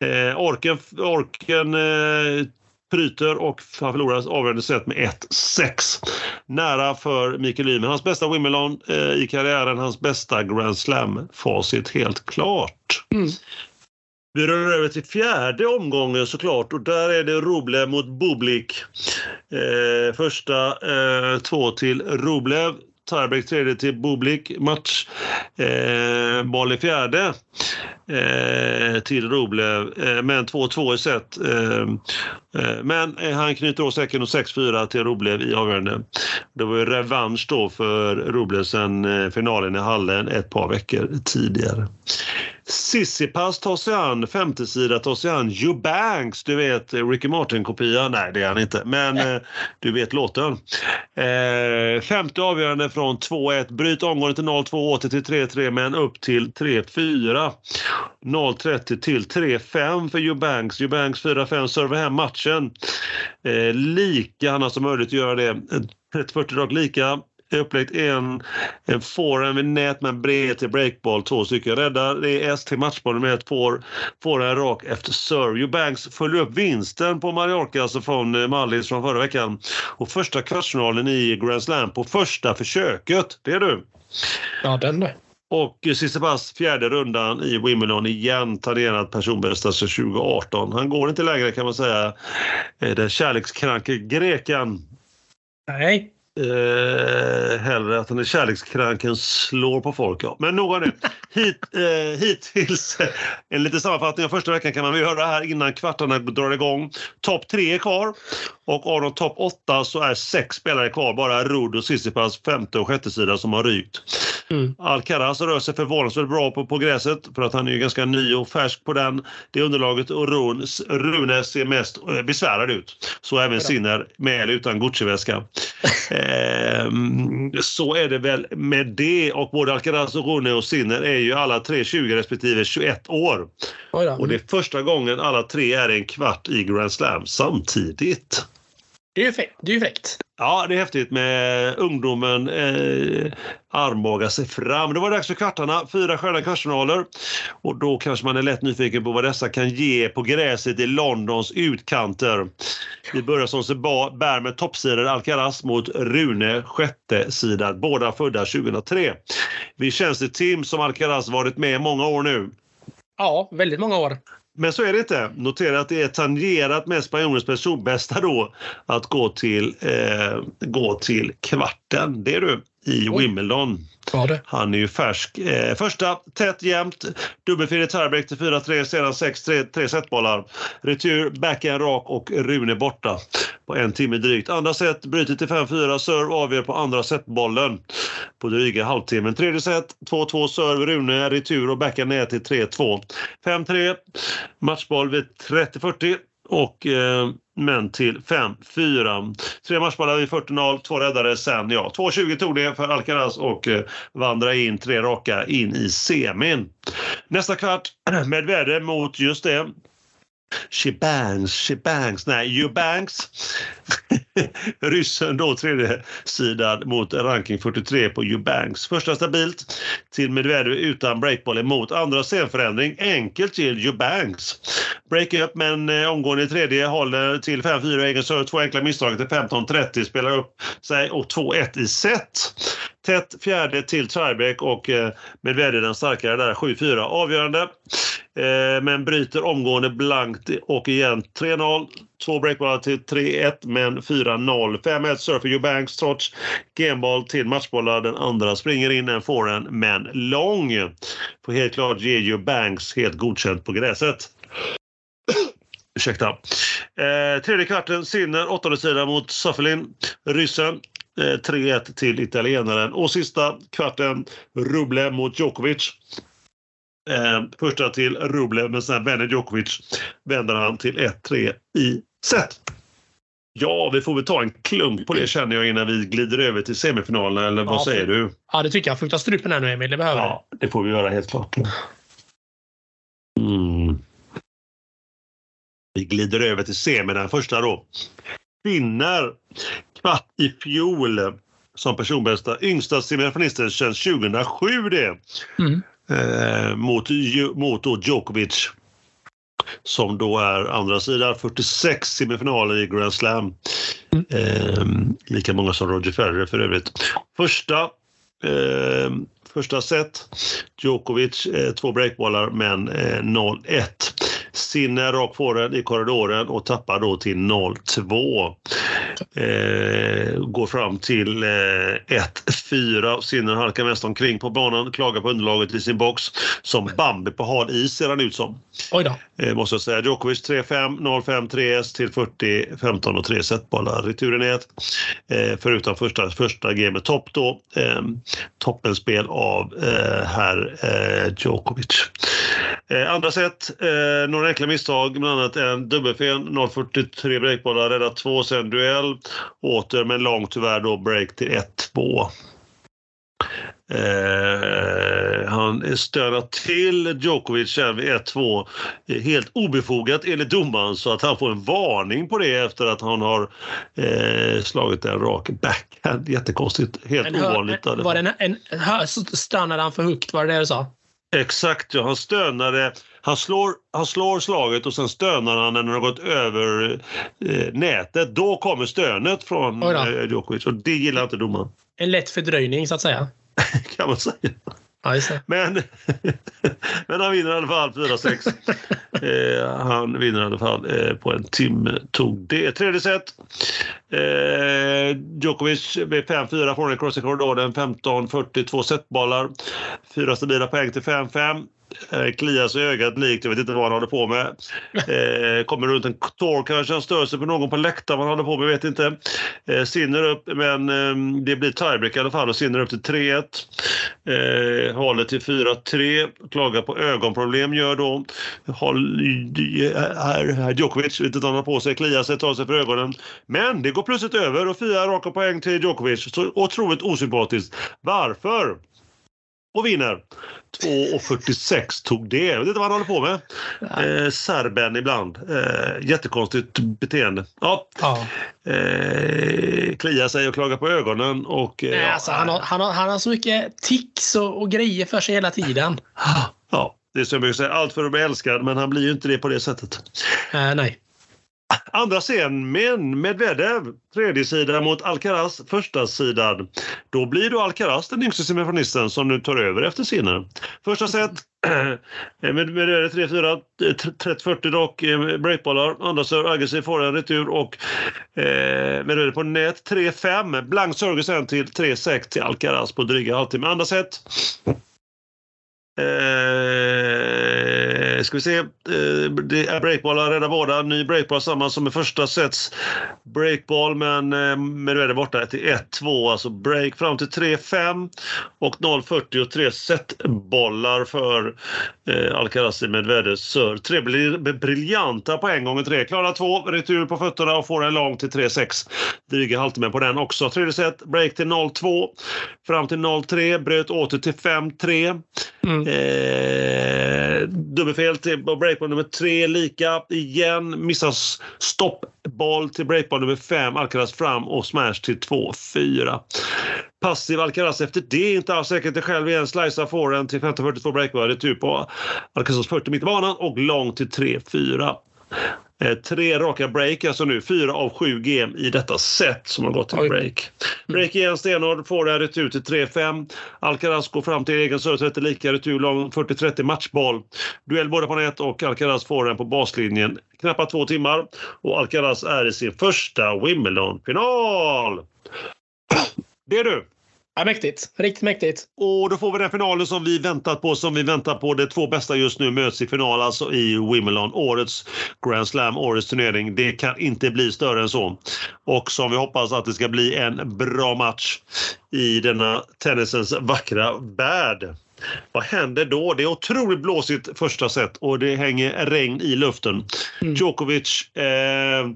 Eh, orken orken eh, bryter och han förlorar avgörande set med 1-6. Nära för Mikael Ymer. Hans bästa Wimbledon eh, i karriären, hans bästa Grand Slam-facit helt klart. Mm. Vi rör över till fjärde omgången såklart och där är det Rublev mot Bublik. Eh, första eh, två till Rublev. Tiebreak tredje till Bublik. Match eh, boll i fjärde eh, till Rublev. Eh, men 2-2 i set. Eh, Eh, men eh, han knyter då säcken och 6-4 till Rublev i avgörande. Det var ju revansch då för Rublev sen eh, finalen i Hallen ett par veckor tidigare. Sissipas tar sig an, femte sida tar sig an Eubanks, du vet Ricky Martin-kopia. Nej, det är han inte, men eh, du vet låten. Eh, femte avgörande från 2-1, bryt omgången till 0-2, åter till 3-3 men upp till 3-4. 0-30 till 3-5 för Eubanks. Eubanks 4-5 servar hem matchen. Eh, lika, han har alltså möjlighet att göra det. 30-40 rakt lika uppläggt en, en forehand vid nät med bred till breakball, två stycken rädda. Det är ST matchbollen med ett får, får rak efter serve. Eubanks följer upp vinsten på Mallorca, alltså från eh, Mallis från förra veckan. Och första kvartsfinalen i Grand Slam på första försöket. Det är du. Ja, den där. Och Tsitsipas fjärde rundan i Wimbledon igen tangerat personbästa sedan 2018. Han går inte längre kan man säga. Eh, Den kärlekskranke greken Nej. Eh, hellre att han är kärlekskranken slår på folk. Ja. Men nog om det. Hit, eh, hittills, en liten sammanfattning av första veckan kan man väl göra här innan kvartarna drar igång. Topp tre är kvar och av de topp åtta så är sex spelare kvar. Bara Rud och Tsitsipas femte och sjätte sida som har rykt. Mm. Alcaraz rör sig förvånansvärt bra på, på gräset för att han är ju ganska ny och färsk på den, det underlaget och Rune, Rune ser mest eh, besvärad ut. Så även Sinner med eller utan Gucci-väska. Ehm, så är det väl med det och både Alcaraz och Rune och Sinner är ju alla tre 20 respektive 21 år. Och det är första gången alla tre är en kvart i Grand Slam samtidigt. Det är ju fräckt. Det är ju fräckt. Ja, det är häftigt med ungdomen eh, armbågar sig fram. Det var dags för kvartarna, fyra sköna kvartsfinaler. Och då kanske man är lätt nyfiken på vad dessa kan ge på gräset i Londons utkanter. Vi börjar som sig bär med toppsidan Alcaraz mot Rune, sjätte sidan. Båda födda 2003. Vi känns det Tim som Alcaraz varit med många år nu. Ja, väldigt många år. Men så är det inte. Notera att det är tangerat med spanjorens personbästa då att gå till, eh, gå till kvarten. Det är du i. Wimbledon. Var det? Han är ju färsk. Eh, första tätt jämnt. Dubbelfirig tiebreak till 4-3, sedan 6-3, tre setbollar. Retur, backhand rak och Rune borta på en timme drygt. Andra set bryter till 5-4, serve avgör på andra setbollen på dryga halvtimmen. Tredje set 2-2 serve, Rune, retur och backhand ner till 3-2. 5-3, matchboll vid 30-40 och eh, men till 5-4. Tre matchbollar vid 40-0, två räddare sen. Ja, 2-20 tog det för Alcaraz och eh, vandra in tre raka in i semin. Nästa kvart, Medvedev mot just det. She bangs, she bangs. Nej, you bangs. Ryssen då tredje sidan mot ranking 43 på Eubanks. Första stabilt till Medvedev utan breakboll emot. Andra scenförändring enkelt till Eubanks. Break-up men eh, omgående i tredje håller till 5-4 egen serve. Två enkla misstag till 15-30 spelar upp sig och 2-1 i set. Tätt fjärde till tiebreak och eh, Medvedev den starkare där 7-4 avgörande. Eh, men bryter omgående blankt och igen 3-0. Två breakbollar till 3-1 men 4-0. 5-1 Surfer Eubanks trots genboll till matchbollar. Den andra springer in en men lång. Får helt klart ge Eubanks helt godkänt på gräset. Ursäkta. Eh, tredje kvarten Sinner, åttonde sida mot Suffelin. ryssen. Eh, 3-1 till italienaren. Och sista kvarten Ruble mot Djokovic. Eh, första till Ruble, men sen vänder Djokovic vänder han till 1-3 i set. Ja, vi får väl ta en klunk på det känner jag innan vi glider över till semifinalerna, eller vad Ja, säger du? Ja, det tycker jag. Får vi ta strupen här nu, Emil? Det behöver. Ja, det får vi göra helt klart. Mm. Vi glider över till semi, den första då. Vinner kvart i fjol som personbästa. Yngsta semifinalisten sedan 2007 det. Mm. Eh, mot, mot då Djokovic. Som då är andra sidan 46 semifinaler i Grand Slam. Eh, lika många som Roger Federer för övrigt. Första eh, Första set, Djokovic eh, två breakbollar men eh, 0-1. Sinner rakt på den i korridoren och tappar då till 0-2. Eh, går fram till eh, 1-4. Sinner halkar mest omkring på banan, klagar på underlaget i sin box. Som Bambi på hal is ser han ut som. Oj då. Eh, måste jag säga. Djokovic 3-5, 0-5, 3S till 40, 15 och 3 setbollar. Returen är ett. Eh, förutom första, första gamet topp då. Eh, toppenspel av eh, herr eh, Djokovic. Eh, andra set, eh, några enkla misstag, bland annat en dubbelfel, 0-43 breakbollar, rädda två, sen duell. Åter men långt tyvärr då break till 1-2. Eh, han stönar till Djokovic sen vid 1-2 eh, helt obefogat enligt domaren så att han får en varning på det efter att han har eh, slagit en rak backhand. Jättekonstigt. Helt En ovanligt. en- var det en, en, så stannade han för högt? Var det det du sa? Exakt, ja. Han stönade. Han slår, han slår slaget och sen stönar han när den har gått över eh, nätet. Då kommer stönet från eh, Djokovic och det gillar inte domaren En lätt fördröjning, så att säga. kan man säga. Ja. Men, men han vinner i alla fall 4-6. Eh, han vinner i alla fall eh, på en timme tog det. Tredje set. Eh, Djokovic med 5-4 från en cross i korridoren. 15-42 setbollar. Fyra stabila poäng till 5-5. Eh, kliar sig i ögat likt, jag vet inte vad han håller på med. Eh, kommer runt en tår kanske, han stör sig på någon på läktaren, vad han håller på med, vet inte. Eh, Sinner upp, men eh, det blir tiebreak i alla fall och Sinner upp till 3-1. Eh, håller till 4-3, klagar på ögonproblem gör då. Håll, här, är Djokovic, vet inte vad han har på sig, kliar sig, tar sig för ögonen. Men det går plötsligt över och fyra raka poäng till Djokovic. Så otroligt osympatiskt. Varför? Och vinner. 2,46 tog det. Jag vet inte vad han håller på med. Eh, serben ibland. Eh, jättekonstigt beteende. Ja, Ja. eh, kliar sig och klagar på ögonen och... Eh, Nej, alltså, han, har, han, har, han har så mycket tics och, och grejer för sig hela tiden. Ja, det är som jag brukar säga, allt för att bli älskad, men han blir ju inte det på det sättet. Eh, nej. Andra scen, men Medvedev, tredje sida mot Alcaraz, första sidan. Då blir då Alcaraz den yngste semifinalisten som nu tar över efter Sinner. Första set, Medvedev 3-4, 30-40 dock, eh, breakbollar. Andra serve, aggressiv en retur och eh, Medvedev på nät 3-5. Blank serve sen till 3-6 till Alcaraz på dryga halvtimme. Andra set. Eh, ska vi se. Eh, det är breakbollar, rädda båda. Ny breakboll samma som i första sets breakboll men eh, Medvedev borta till 1-2. Alltså break fram till 3-5 och 0-40 och 3 setbollar för eh, Alcaraz i Medvedevs serve. Tre blir briljanta poäng gånger tre. Klara två, retur på fötterna och får en lång till 3-6. Dryga halter på den också. Tredje set, break till 0-2. Fram till 0-3, bröt åter till 5-3. Mm. Eh, dubbelfel till breakball nummer tre, lika igen. Missas stoppboll till breakball nummer fem. Alcaraz fram och smash till 2-4. Passiv Alcaraz efter det. Inte alls säkert det själv igen. Slicear forehand till 15-42 breakball. Retur på Alcaraz 40 mitt i banan och lång till 3-4. Eh, tre raka break, alltså nu fyra av sju game i detta set som har gått till Oj. break. Break igen, stenhård, får det retur till 3-5. Alcaraz går fram till egen serve, 30 lika, retur lång, 40-30 matchboll. Duell både på nät och Alcaraz får den på baslinjen. Knappt två timmar och Alcaraz är i sin första Wimbledon-final. Det är du! Ja, mäktigt. Riktigt mäktigt. Och då får vi den finalen som vi väntat på, som vi väntar på. De två bästa just nu möts i final, alltså i Wimbledon. Årets Grand Slam, årets turnering. Det kan inte bli större än så. Och som vi hoppas att det ska bli en bra match i denna tennisens vackra värld. Vad händer då? Det är otroligt blåsigt första set och det hänger regn i luften. Mm. Djokovic eh,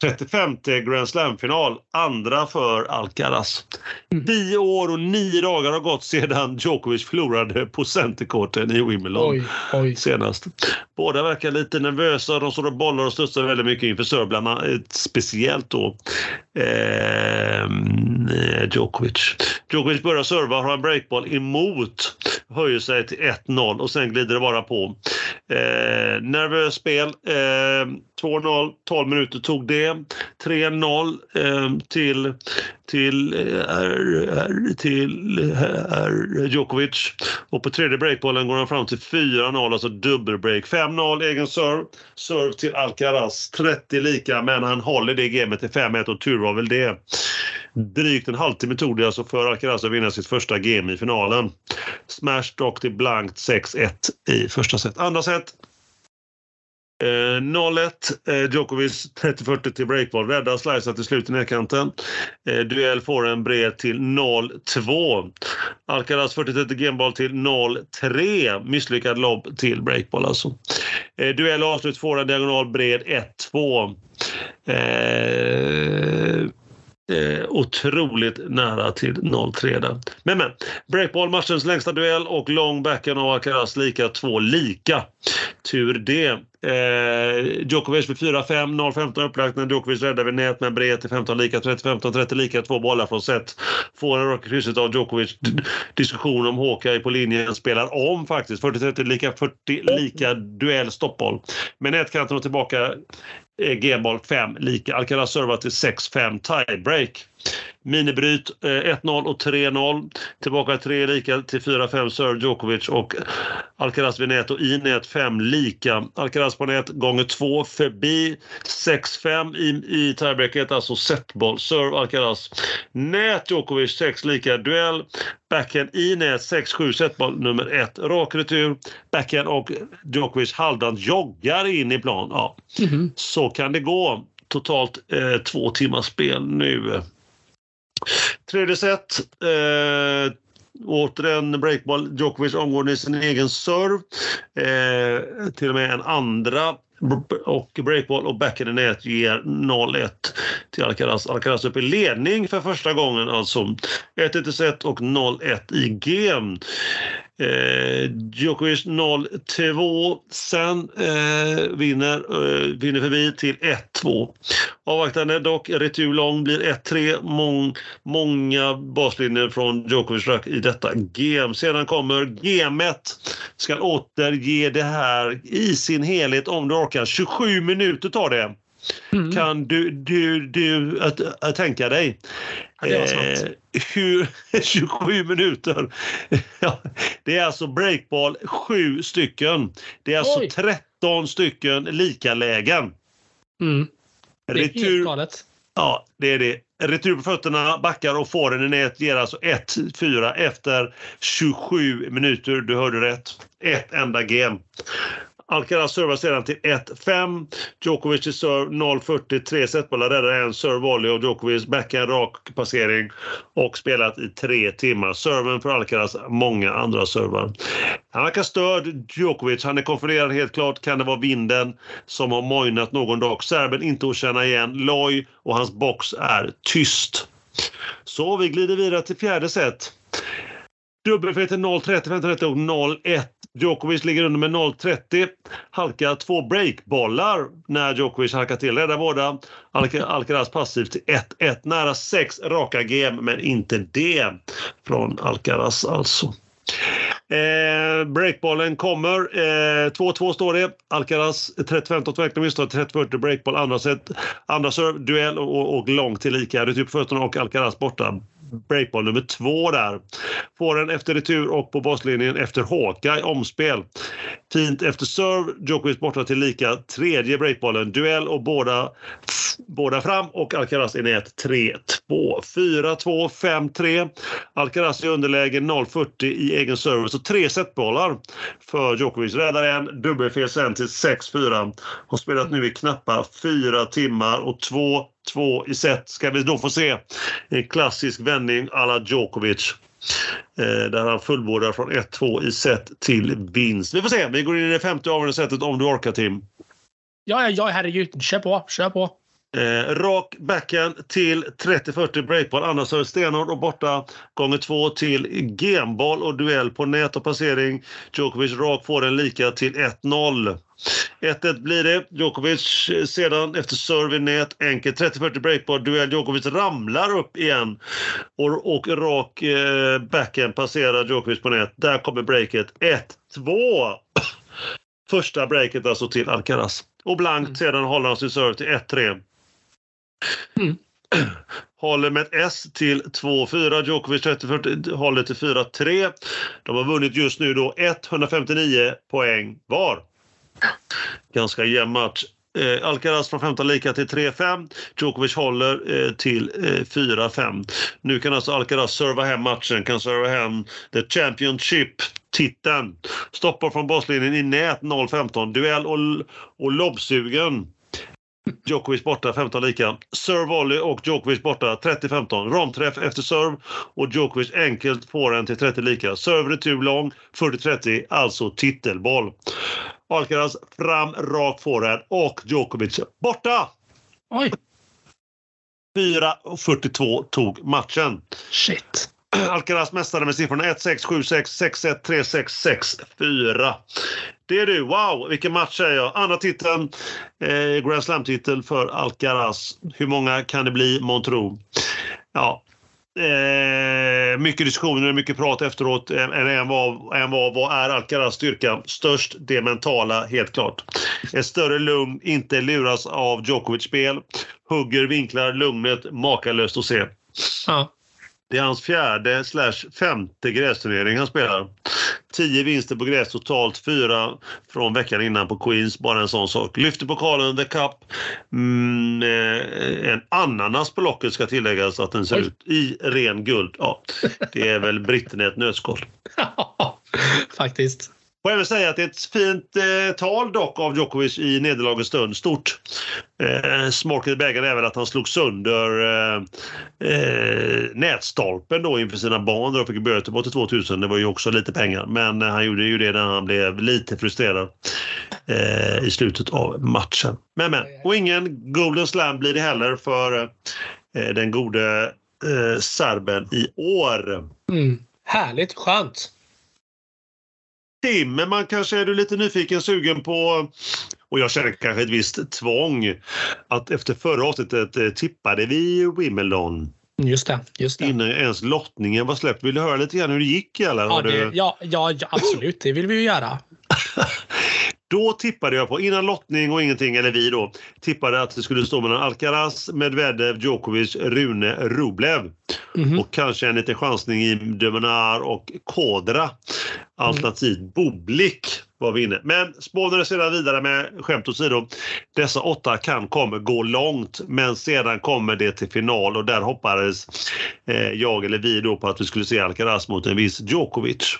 35 Grand Slam-final, andra för Alcaraz. Mm. Tio år och nio dagar har gått sedan Djokovic förlorade på centercourten i Wimbledon Oj, oj. senast. Båda verkar lite nervösa. De står och bollar och studsar väldigt mycket inför bland annat, speciellt då eh, Djokovic. Djokovic börjar serva, har en breakball emot, höjer sig till 1-0 och sen glider det bara på. Eh, nervöst spel. Eh, 2-0, 12 minuter tog det. 3-0 eh, till, till, eh, till eh, Djokovic. Och på tredje breakbollen går han fram till 4-0, alltså dubbelbreak. 5-0 egen serve. Serve till Alcaraz. 30 lika, men han håller det gamet till 5-1 och tur var väl det. Drygt en halvtimme tog det alltså för Alcaraz att vinna sitt första game i finalen. Smash dock till blankt 6-1 i första set. Andra set Eh, 0-1. Eh, Djokovic 30-40 till breakball. Räddar slicear till slut i nedkanten. Eh, duell får en bred till 0-2. Alcaraz 40-30 gameball till 0-3. Misslyckad lobb till breakball alltså. Eh, duell avslut får en diagonal bred 1-2. Eh, eh, otroligt nära till 0-3 där. Men men, breakball, matchens längsta duell och lång backhand av Alcaraz lika, två lika. Tur det. Eh, Djokovic med 4-5, 0-15 upplagt när Djokovic räddar vid nät med bred till 15 lika, 30-15, 30 lika, två bollar från set. Får en raka krysset av Djokovic. Diskussion om Hawkeye på linjen spelar om faktiskt. 40-30 lika, 40 lika, duell, stoppboll. Med nätkanten och tillbaka Eh, G-boll 5 lika. Alcaraz servar till 6-5 tiebreak. Minibryt eh, 1-0 och 3-0. Tillbaka 3 lika till 4-5 serve Djokovic och Alcaraz vid nät och i nät 5 lika. Alcaraz på nät gånger 2 förbi 6-5 i, i tiebreaket, alltså setboll. Serve Alcaraz. Nät Djokovic 6 lika. Duell backhand i nät 6-7 setboll nummer 1. Rak retur. Backhand och Djokovic halvdant joggar in i plan. Ja, Mhm. så kan det gå. Totalt eh, två timmars spel nu. Tredje set. Eh, återigen breakball. Djokovic omgående i sin egen serve. Eh, till och med en andra och breakball och backhand i nät ger 0-1 till Alcaraz. Alcaraz upp i ledning för första gången alltså. 1-1 i set och 0-1 i game. Eh, Djokovic 0-2. Sen eh, vinner, eh, vinner förbi till 1-2. Avvaktande dock. Retur lång blir 1-3. Mång, många baslinjer från Djokovic rack i detta game. Sedan kommer gamet. Ska återge det här i sin helhet om du orkar. 27 minuter tar det. Mm. Kan du, du, du att, att tänka dig? Sant. hur, 27 minuter. Ja, det är alltså breakball, sju stycken. Det är alltså Oj. 13 stycken likalägen. Mm. Det är helt Retur, galet. ja, det är det. Retur på fötterna, backar och får den i nät ger alltså 1-4 efter 27 minuter. Du hörde rätt. Ett enda game. Alcaraz servar sedan till 1-5. Djokovic i serve 0-40, tre setbollar räddar en serve volley och Djokovic backhand rak passering och spelat i tre timmar. Serven för Alcaraz, många andra servar. Han verkar störd, Djokovic. Han är konfunderad helt klart. Kan det vara vinden som har mojnat någon dag? Serben inte att känna igen. Loj och hans box är tyst. Så vi glider vidare till fjärde set. Dubbelfel 0-30, 15 och 0-1. Djokovic ligger under med 0-30. Halkar två breakbollar när Djokovic halkar till. Räddar båda. Alcaraz passivt till 1-1. Nära sex raka game, men inte det från Alcaraz alltså. Eh, breakbollen kommer. 2-2 eh, står det. Alcaraz 30-15 verkligen misstag. 30-40 breakboll. Andra set. Andra serve, duell och, och långt till lika. Retur på typ fötterna och Alcaraz borta breakboll nummer två där. Får den efter retur och på baslinjen efter Hawkeye omspel. Fint efter serve. Djokovic borta till lika. Tredje breakbollen. Duell och båda, båda fram och Alcaraz i nät 3-2. 4-2, 5-3. Alcaraz i underläge 0-40 i egen service och tre setbollar för Djokovic. Räddar en, dubbelfel sen till 6-4. Har spelat nu i knappa fyra timmar och två två i set ska vi då få se en klassisk vändning alla Djokovic. Eh, där han fullbordar från 1-2 i set till vinst. Vi får se. Vi går in i det femte avgörande setet om du orkar Tim. Ja, ja, herregud. Kör på. Kör på. Eh, rak backhand till 30-40 breakboll. Annars är stenhård och borta gånger två till genboll och duell på nät och passering. Djokovic rak får den lika till 1-0. 1-1 blir det. Djokovic sedan efter serve i nät. Enkelt 30-40 breakboll. Duell. Djokovic ramlar upp igen. Och, och rak eh, backhand passerar Djokovic på nät. Där kommer breaket. 1-2. Första breaket alltså till Alcaraz. Och blankt mm. sedan håller han sin serve till 1-3. Mm. Håller med ett S till 2-4. Djokovic 30-40 håller till 4-3. De har vunnit just nu då 159 poäng var. Ganska jämn match. Eh, Alcaraz från 15 lika till 3-5. Djokovic håller eh, till eh, 4-5. Nu kan alltså Alcaraz serva hem matchen, kan serva hem the Championship titeln. Stoppar från baslinjen i nät 0-15. Duell och, och lobbsugen Djokovic borta 15 lika. Serve volley och Djokovic borta 30-15. Ramträff efter serve och Djokovic enkelt får den till 30 lika. Serve retur lång 40-30, alltså titelboll. Alcaraz fram, rak forehand och Djokovic borta! Oj! 4.42 tog matchen. Shit. Alcaraz mästare med siffrorna 1-6, 7-6, 6-1, 3-6, 6-4. Det är du. Wow, vilken match säger jag. Andra titeln, eh, Grand Slam-titel för Alcaraz. Hur många kan det bli, Montro? Ja, Eh, mycket diskussioner och mycket prat efteråt. Eh, än vad, än vad, vad är Alcaraz styrka? Störst det mentala, helt klart. Ett större lugn, inte luras av Djokovic spel. Hugger vinklar lugnet, makalöst att se. Ja. Det är hans fjärde slash femte grästurnering han spelar. Tio vinster på gräs totalt, fyra från veckan innan på Queens. Bara en sån sak. Lyfter pokalen The Cup. Mm, eh, en ananas på locket ska tilläggas att den ser Oj. ut i ren guld. Ja, det är väl britterna ett nötskal. Faktiskt. Får även säga att det är ett fint eh, tal dock av Djokovic i nederlagets stund. Stort. Eh, Smaken i bägaren är väl att han slog sönder eh, eh, nätstolpen då inför sina barn och fick böter på 82 000. Det var ju också lite pengar. Men eh, han gjorde ju det när han blev lite frustrerad eh, i slutet av matchen. Men men. Och ingen Golden Slam blir det heller för eh, eh den gode eh, serben i år. Mm. Härligt, skönt. Tim, men man kanske är du lite nyfiken, sugen på och jag känner kanske ett visst tvång att efter förra avsnittet eh, tippade vi Wimbledon. Just det, just det. Innan ens lottningen var släppt. Vill du höra lite grann hur det gick? Eller? Ja, det, ja, ja, absolut. Det vill vi ju göra. Då tippade jag på, innan lottning och ingenting, eller vi då, tippade att det skulle stå mellan Alcaraz, Medvedev, Djokovic, Rune, Rublev. Mm -hmm. Och kanske en liten chansning i Demonar och Kodra. Alternativt mm. Boblik var vi inne. Men spånade sedan vidare med skämt åsido. Dessa åtta kan kommer gå långt men sedan kommer det till final och där hoppades eh, jag eller vi då på att vi skulle se Alcaraz mot en viss Djokovic.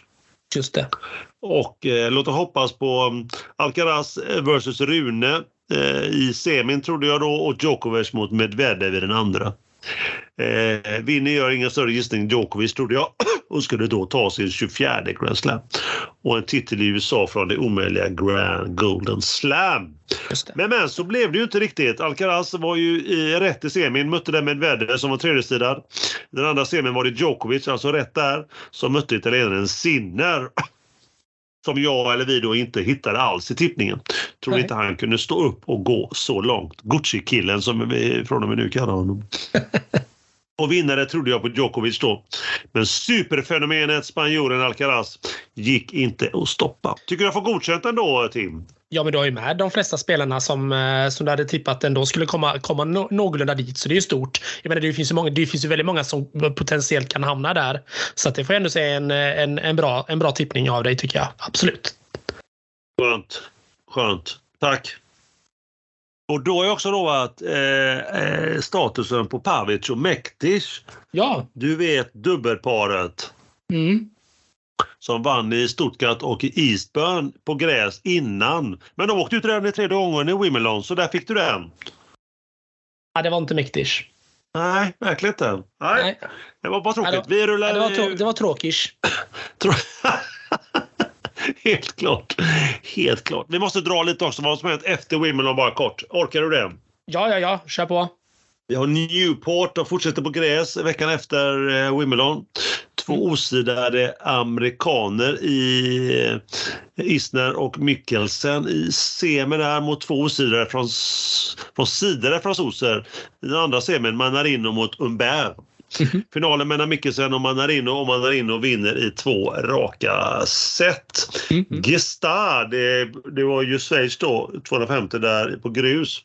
Just det. Och eh, låt oss hoppas på mm, Alcaraz versus Rune eh, i semin trodde jag då och Djokovic mot Medvedev i den andra. Eh, Vinny gör ingen större gissning. Djokovic trodde jag och skulle då ta sin 24 Grand Slam. Och en titel i USA från det omöjliga Grand Golden Slam. Men, men så blev det ju inte riktigt. Alcaraz var ju i rätt i semin, mötte den Medvedev som var tredjesidad. Den andra semin var det Djokovic, alltså rätt där, som mötte italienaren Sinner som jag eller vi då inte hittade alls i tippningen. Tror inte han kunde stå upp och gå så långt. Gucci-killen som vi från och med nu kallar honom. Och vinnare trodde jag på Djokovic då. Men superfenomenet spanjoren Alcaraz gick inte att stoppa. Tycker jag får godkänt ändå, Tim? Ja, men du har ju med de flesta spelarna som, eh, som du hade tippat ändå skulle komma, komma no någorlunda dit, så det är ju stort. Jag menar, det finns ju, många, det finns ju väldigt många som potentiellt kan hamna där. Så att det får jag ändå säga en, en, en, bra, en bra tippning av dig, tycker jag. Absolut. Skönt. Skönt. Tack. Och då har jag också lovat eh, eh, statusen på Pavic och Mektis. Ja. Du vet dubbelparet. Mm. Som vann i Stuttgart och i Eastburn på gräs innan. Men de åkte ut redan i tredje gången i Wimbledon, så där fick du den. Ja, det var inte Mektis. Nej, verkligen inte. Nej. Nej. Det var bara tråkigt. Ja, Vi rullar... Det var, trå- det var tråkigt. Helt klart. Helt klart. Vi måste dra lite också vad som hänt efter Wimbledon bara kort. Orkar du det? Ja, ja, ja. Kör på. Vi har Newport och fortsätter på gräs veckan efter eh, Wimbledon. Två Mm. osidade amerikaner i eh, Isner och Mikkelsen i semi där mot två osidade från, från sidade fransoser. I den andra semin Manarino mot Humbert. Mhm. Finalen mellan Mikkelsen och Manarino och Manarino vinner i två raka set. Mm. Gestad, det, det var ju Schweiz då, 250 där på grus.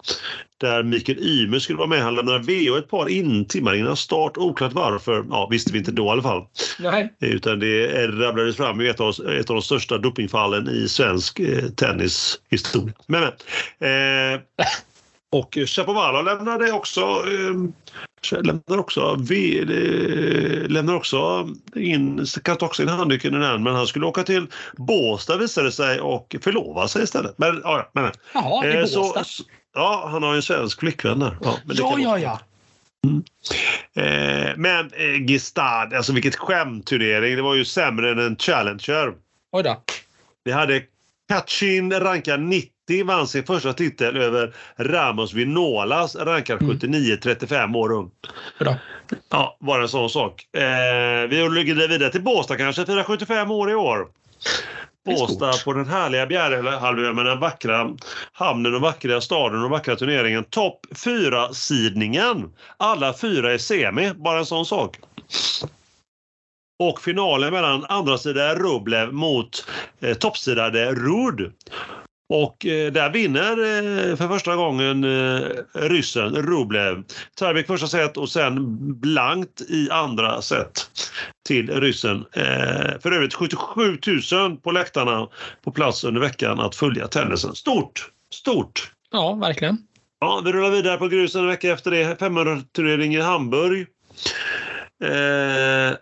Där Mikael Ymer skulle vara med. Han lämnade VO ett par in, timmar innan start. Oklart varför. Ja, visste vi inte då i alla fall. Nej. Utan det rabblades fram i ett av, ett av de största dopingfallen i svensk eh, tennishistoria. Men, men. Eh, och Chapovalov lämnade också eh, lämnar också, v, eh, lämnar också in, kastade också in handduken i den, men han skulle åka till Båstad visade det sig och förlova sig istället. Men, ja, men, Jaha, i eh, Båstad. så, ja, han har ju en svensk flickvän där. Ja, Ja, ja, ja. Eh, men eh, Gestad, alltså vilket skämtturnering. Det var ju sämre än en Challenger. Oj då. Vi hade Kachin rankad 90, vann sin första titel över Ramos Vinolas rankad Mm. 79, 35 år ung. Då. Ja, bara en sån sak. Eh, vi ligger vidare till Båstad kanske, firar 75 år i år. Båstad på den härliga Bjärehalvön med den vackra hamnen och vackra staden och vackra turneringen. Topp 4-sidningen. Alla fyra är semi, bara en sån sak. Och finalen mellan andra sidan Rublev mot eh, toppsidade Rud. Och eh, där vinner eh, för första gången eh, ryssen Rublev. Tiebreak första set och sen blankt i andra set till ryssen. För övrigt 77 000 på läktarna på plats under veckan att följa tennisen. Stort! Stort! Ja, verkligen. Ja, vi rullar vidare på grusen en vecka efter det. 500-turnering i Hamburg. Eh,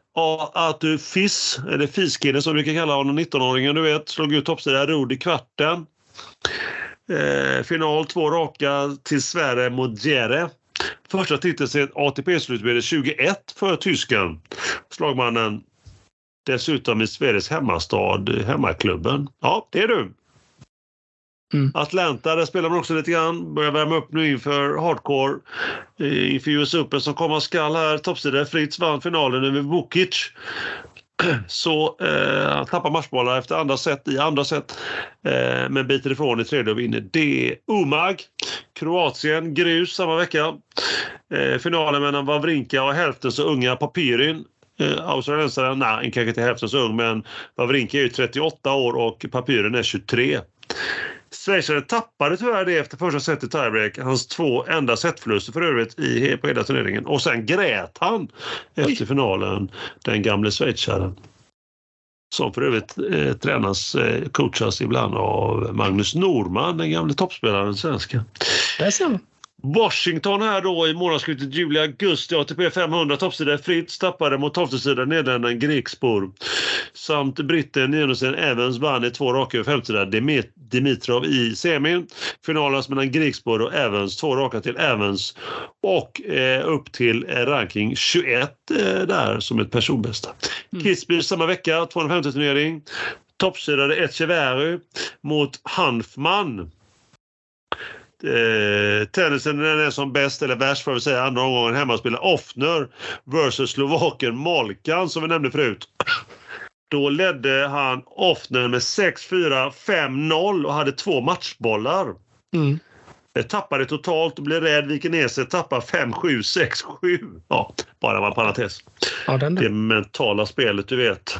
du Fiss, eller Fiskille som vi brukar kalla honom, 19-åringen du vet, slog ut toppsida Rod i kvarten. Eh, final två raka till Sverige mot Jere. Första titeln sedan ATP-slutspelet 21 för tysken. Slagmannen dessutom i Sveriges hemmastad, hemmaklubben. Ja, det är du. Mm. Atlanta, där spelar man också lite grann. Börjar värma upp nu inför hardcore. eh, Inför US Open som komma skall här. Toppsida Fritz vann finalen över Vukic. Så eh, han tappar matchbollar efter andra set i andra set. Eh, men biter ifrån i tredje och vinner. Det Umag. Kroatien, grus samma vecka. Eh, finalen mellan Wawrinka och hälften så unga Papyrin. Eh, Australiensaren, nej, kanske inte hälften så ung, men Wawrinka är ju 38 år och Papyrin är 23. Schweizaren tappade tyvärr det efter första set i tiebreak. Hans två enda setförluster för övrigt i, på hela turneringen. Och sen grät han efter finalen, den gamle schweizaren. Som för övrigt eh, tränas, eh, coachas ibland av Magnus Norman, den gamle toppspelaren svenska. Där ser man. Washington här då i månadsskiftet juli-augusti. ATP 500 toppsida Fritz tappade mot 12 sidan Nederländerna Grekspor. Samt britten Nionesen Evans vann i två raka över femtesida Dimitrov i semin. Finalen mellan Grekspor och Evans, två raka till Evans. Och eh, upp till eh, ranking 21 eh, där som ett personbästa. Mm. Kitzbühel samma vecka, 250 turnering. Toppsidade Echeverry mot Hanfman. Eh, tennisen den är som bäst, eller värst får vi säga, andra omgången hemmaspelar Offner versus Slovaken Molkan som vi nämnde förut. Då ledde han Offner med 6-4, 5-0 och hade två matchbollar. Mm. Tappar det totalt och blir rädd, viker ner sig, tappar 5, 7, 6, 7. Ja, bara en parentes. Ja, Det mentala spelet, du vet.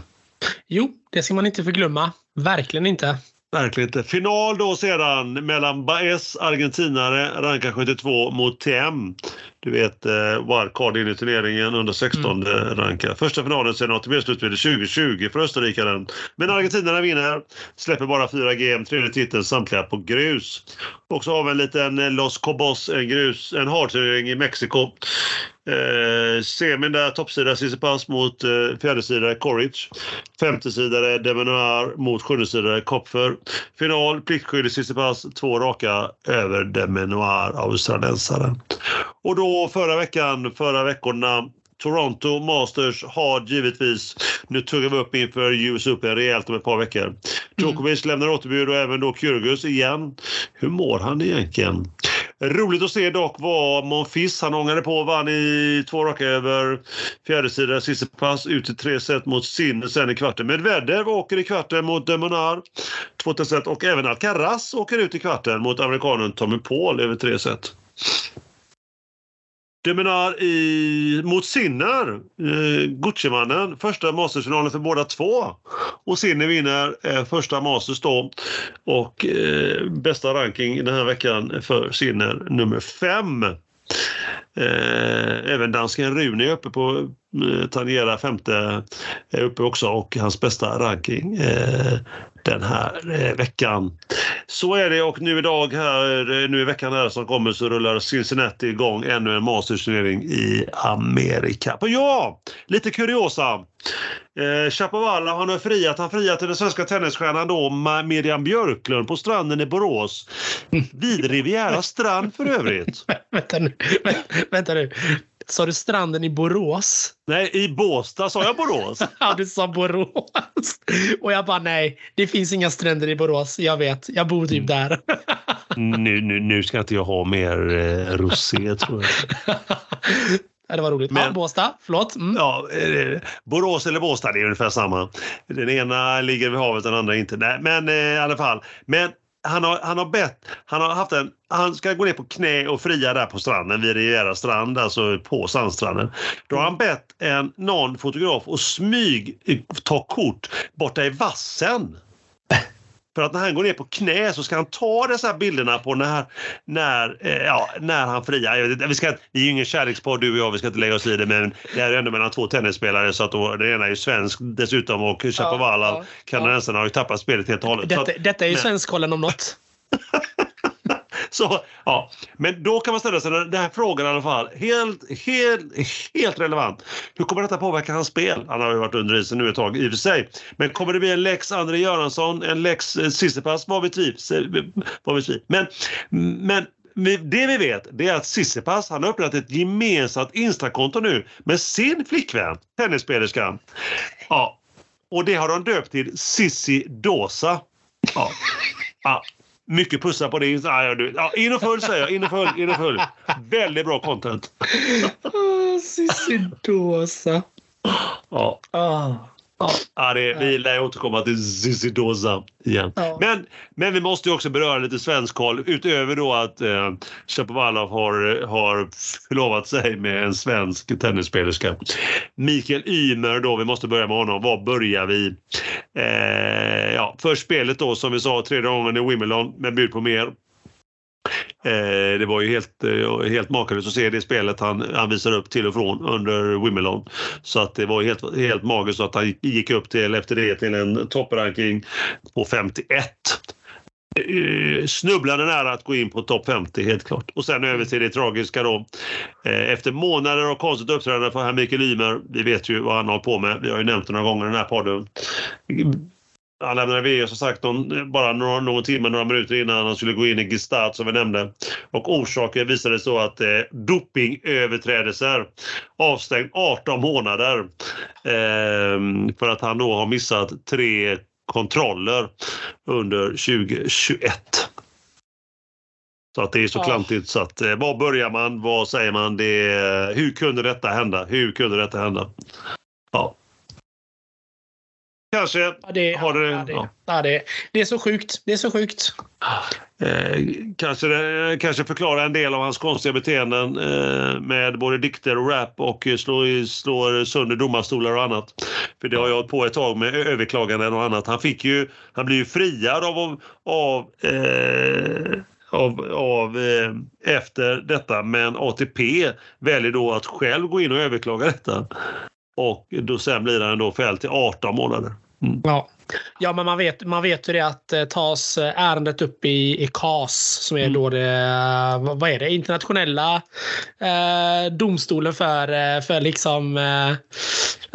Jo, det ska man inte förglömma. Verkligen inte. Verkligen inte. Final då sedan mellan Baez, argentinare, rankar 72 mot TM. Du vet eh, wildcard in i turneringen under 16 rankar. Första finalen sedan ATP-slutspelet 2020 för österrikaren. Men argentinarna vinner, släpper bara fyra game, tredje titeln samtliga på grus. Och så har vi en liten eh, Los Cobos, en grus, en hardturnering i Mexiko. Eh, semin där, toppsida Tsitsipas mot eh, fjärdesidare Coric. Femtesidare Demenoir mot sjundesidare Kopfer. Final, pliktskyldig Tsitsipas, två raka över Demenoir, australiensaren. Och då förra veckan, förra veckorna Toronto Masters har givetvis, nu tuggar vi upp inför US Open rejält om ett par veckor. Djokovic lämnar återbud och även då Kyrgios igen. Hur mår han egentligen? Roligt att se dock vad Monfils, han ångade på och vann i två raka över fjärdesidan pass, ut i tre set mot Sinner sen i kvarten. Medvedev åker i kvarten mot Demonar, två till set och även Alcaraz åker ut i kvarten mot amerikanen Tommy Paul över tre set. Deminar i, mot Sinner, eh, Gucci-mannen, första Mastersfinalen för båda två. Och Sinner vinner eh, första Masters då. Och eh, bästa ranking den här veckan för Sinner, nummer fem. Eh, även dansken Rune är uppe på eh, tangera femte är uppe också och hans bästa ranking eh, den här eh, veckan. Så är det och nu idag här, eh, nu i veckan här som kommer så rullar Cincinnati igång ännu en Masters-turnering i Amerika. Och ja, lite kuriosa. Eh, Chapovalov har nu friat. Han friat till den svenska tennisstjärnan då Miriam Björklund på stranden i Borås. Vid Riviera strand för övrigt. vänta nu. Vä- Vänta nu. Sa du stranden i Borås? Nej, i Båstad sa jag Borås. Ja, du sa Borås. Och jag bara nej, det finns inga stränder i Borås. Jag vet, jag bor typ där. Nu, nu, nu ska inte jag ha mer eh, rosé tror jag. Ja, det var roligt. Men- Ja, Båstad, förlåt. Mm. Ja, eh, Borås eller Båstad, det är ungefär samma. Den ena ligger vid havet, den andra inte. Nej, men eh, i alla fall. Men han har, han har bett, han har haft en, han ska gå ner på knä och fria där på stranden vid Riviera strand, alltså på sandstranden. Då har han bett en, någon fotograf att smyg ta kort borta i vassen. För att när han går ner på knä så ska han ta dessa här bilderna på när, när, eh, ja, när han friar. Vi, ska, vi är ju ingen kärlekspodd du och jag, vi ska inte lägga oss i det men det här är ändå mellan två tennisspelare så att då, den ena är ju svensk dessutom och Chapovalov, ja, ja. kanadensarna, har ju tappat spelet helt och hållet. Att- Detta, detta är ju men- Svenskkollen om något. Så, ja. Men då kan man ställa sig den här frågan i alla fall. Helt, helt, helt relevant. Hur kommer detta påverka hans spel? Han har ju varit under isen nu ett tag i och för sig. Men kommer det bli en lex André Göransson, en lex eh, Sissipas? Vad vet eh, vi? Vad vet vi? Men, men det vi vet det är att Sissipas han har öppnat ett gemensamt Instakonto nu med sin flickvän, tennisspelerskan. Ja. Och det har de döpt till Sissi Dosa. Ja. ja. Mycket pussar på det. Ja, ja, in och följ säger jag. In och följ. In och följ. Väldigt bra content. Cissi Dosa. Ja. Ah. Ja. Det, vi lär återkomma till Cissi Dosa igen. Ja. Men, men vi måste ju också beröra lite svensk håll utöver då att eh, Shapovalov har, har förlovat sig med en svensk tennisspelerska. Mikael Ymer då, vi måste börja med honom. Var börjar vi? Eh, ja, för spelet då som vi sa tredje gången i Wimbledon med bud på mer. Eh, det var ju helt, eh, helt makalöst att se det spelet han, han visar upp till och från under Wimbledon. Så att det var helt, helt magiskt att han gick upp till, efter det till en toppranking på 51. Eh, snubblande nära att gå in på topp 50 helt klart. Och sen över till det tragiska då. Eh, efter månader av konstigt uppträdande för herr Mikael Ymer, vi vet ju vad han har på med. Vi har ju nämnt det några gånger i den här podden. Han lämnade VS som sagt någon, bara några, någon timme, några minuter innan han skulle gå in i Gestalt som vi nämnde. Och orsaken visade så att eh, dopingöverträdelser avstängd 18 månader. Eh, för att han då har missat tre kontroller under 2021. Så att det är så Ja. klantigt så att eh, var börjar man? Vad säger man? Det, hur kunde detta hända? Hur kunde detta hända? Ja. Kanske Ja, det, har det... ja, det, ja. ja, det, det är så sjukt. Det är så sjukt. Eh, kanske, kanske förklara en del av hans konstiga beteenden eh, med både dikter och rap och slår, slår sönder domarstolar och annat. För det har jag hållit på ett tag med överklaganden och annat. Han fick ju, han blir ju friad av, av eh, av, av eh, efter detta men ATP väljer då att själv gå in och överklaga detta. Och då sen blir han då fälld till 18 månader. Ja. Ja, men man vet, man vet ju det att eh, tas eh, ärendet upp i, i CAS som är Mm. då det, eh, vad är det, internationella eh, domstolen för, för liksom eh,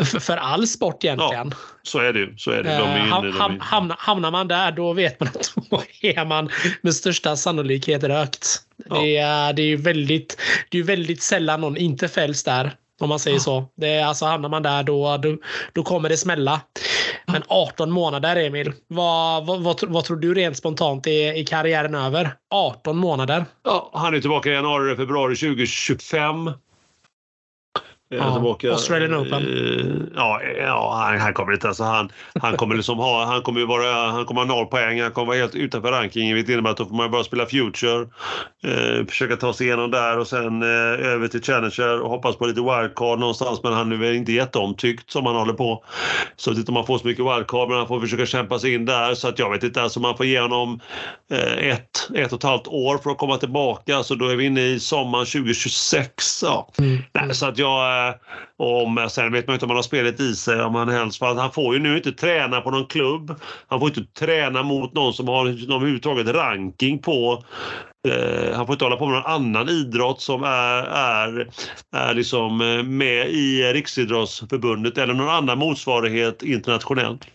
för, för all sport egentligen. Så är det ju. Så är det. De är inne, ham- de är- hamnar, hamnar man där då vet man att då är man med största sannolikhet rökt. Ja. Det, är, det är ju väldigt, det är ju väldigt sällan någon inte fälls där. Om man säger Ja. så. Det är, alltså hamnar man där då, då, då kommer det smälla. Men 18 månader Emil. Vad, vad, vad, vad tror du rent spontant är, är karriären över? 18 månader. Ja, han är tillbaka i januari, februari 2025. Är Ja, han tillbaka. Australian Open. Eh, Ja, ja han, han kommer inte... Alltså han, han kommer liksom ha... Han kommer ju vara... Han kommer ha noll poäng. Han kommer vara helt utanför rankingen. Vilket innebär att då får man bara spela Future. Eh, försöka ta sig igenom där och sen eh, över till Challenger och hoppas på lite wildcard någonstans. Men han är väl inte jätteomtyckt som han håller på. Så att inte man får så mycket wildcard men han får försöka kämpa sig in där. Så att jag vet inte. Alltså man får ge honom eh, ett, ett och ett halvt år för att komma tillbaka. Så då är vi inne i sommaren 2026. Ja. Nej, så att jag... eh, Om, sen vet man inte om han har spelet i sig. Om han helst, för att han får ju nu inte träna på någon klubb. Han får inte träna mot någon som har någon överhuvudtaget ranking på... Eh, han får inte hålla på med någon annan idrott som är, är, är liksom eh, med i Riksidrottsförbundet eller någon annan motsvarighet internationellt.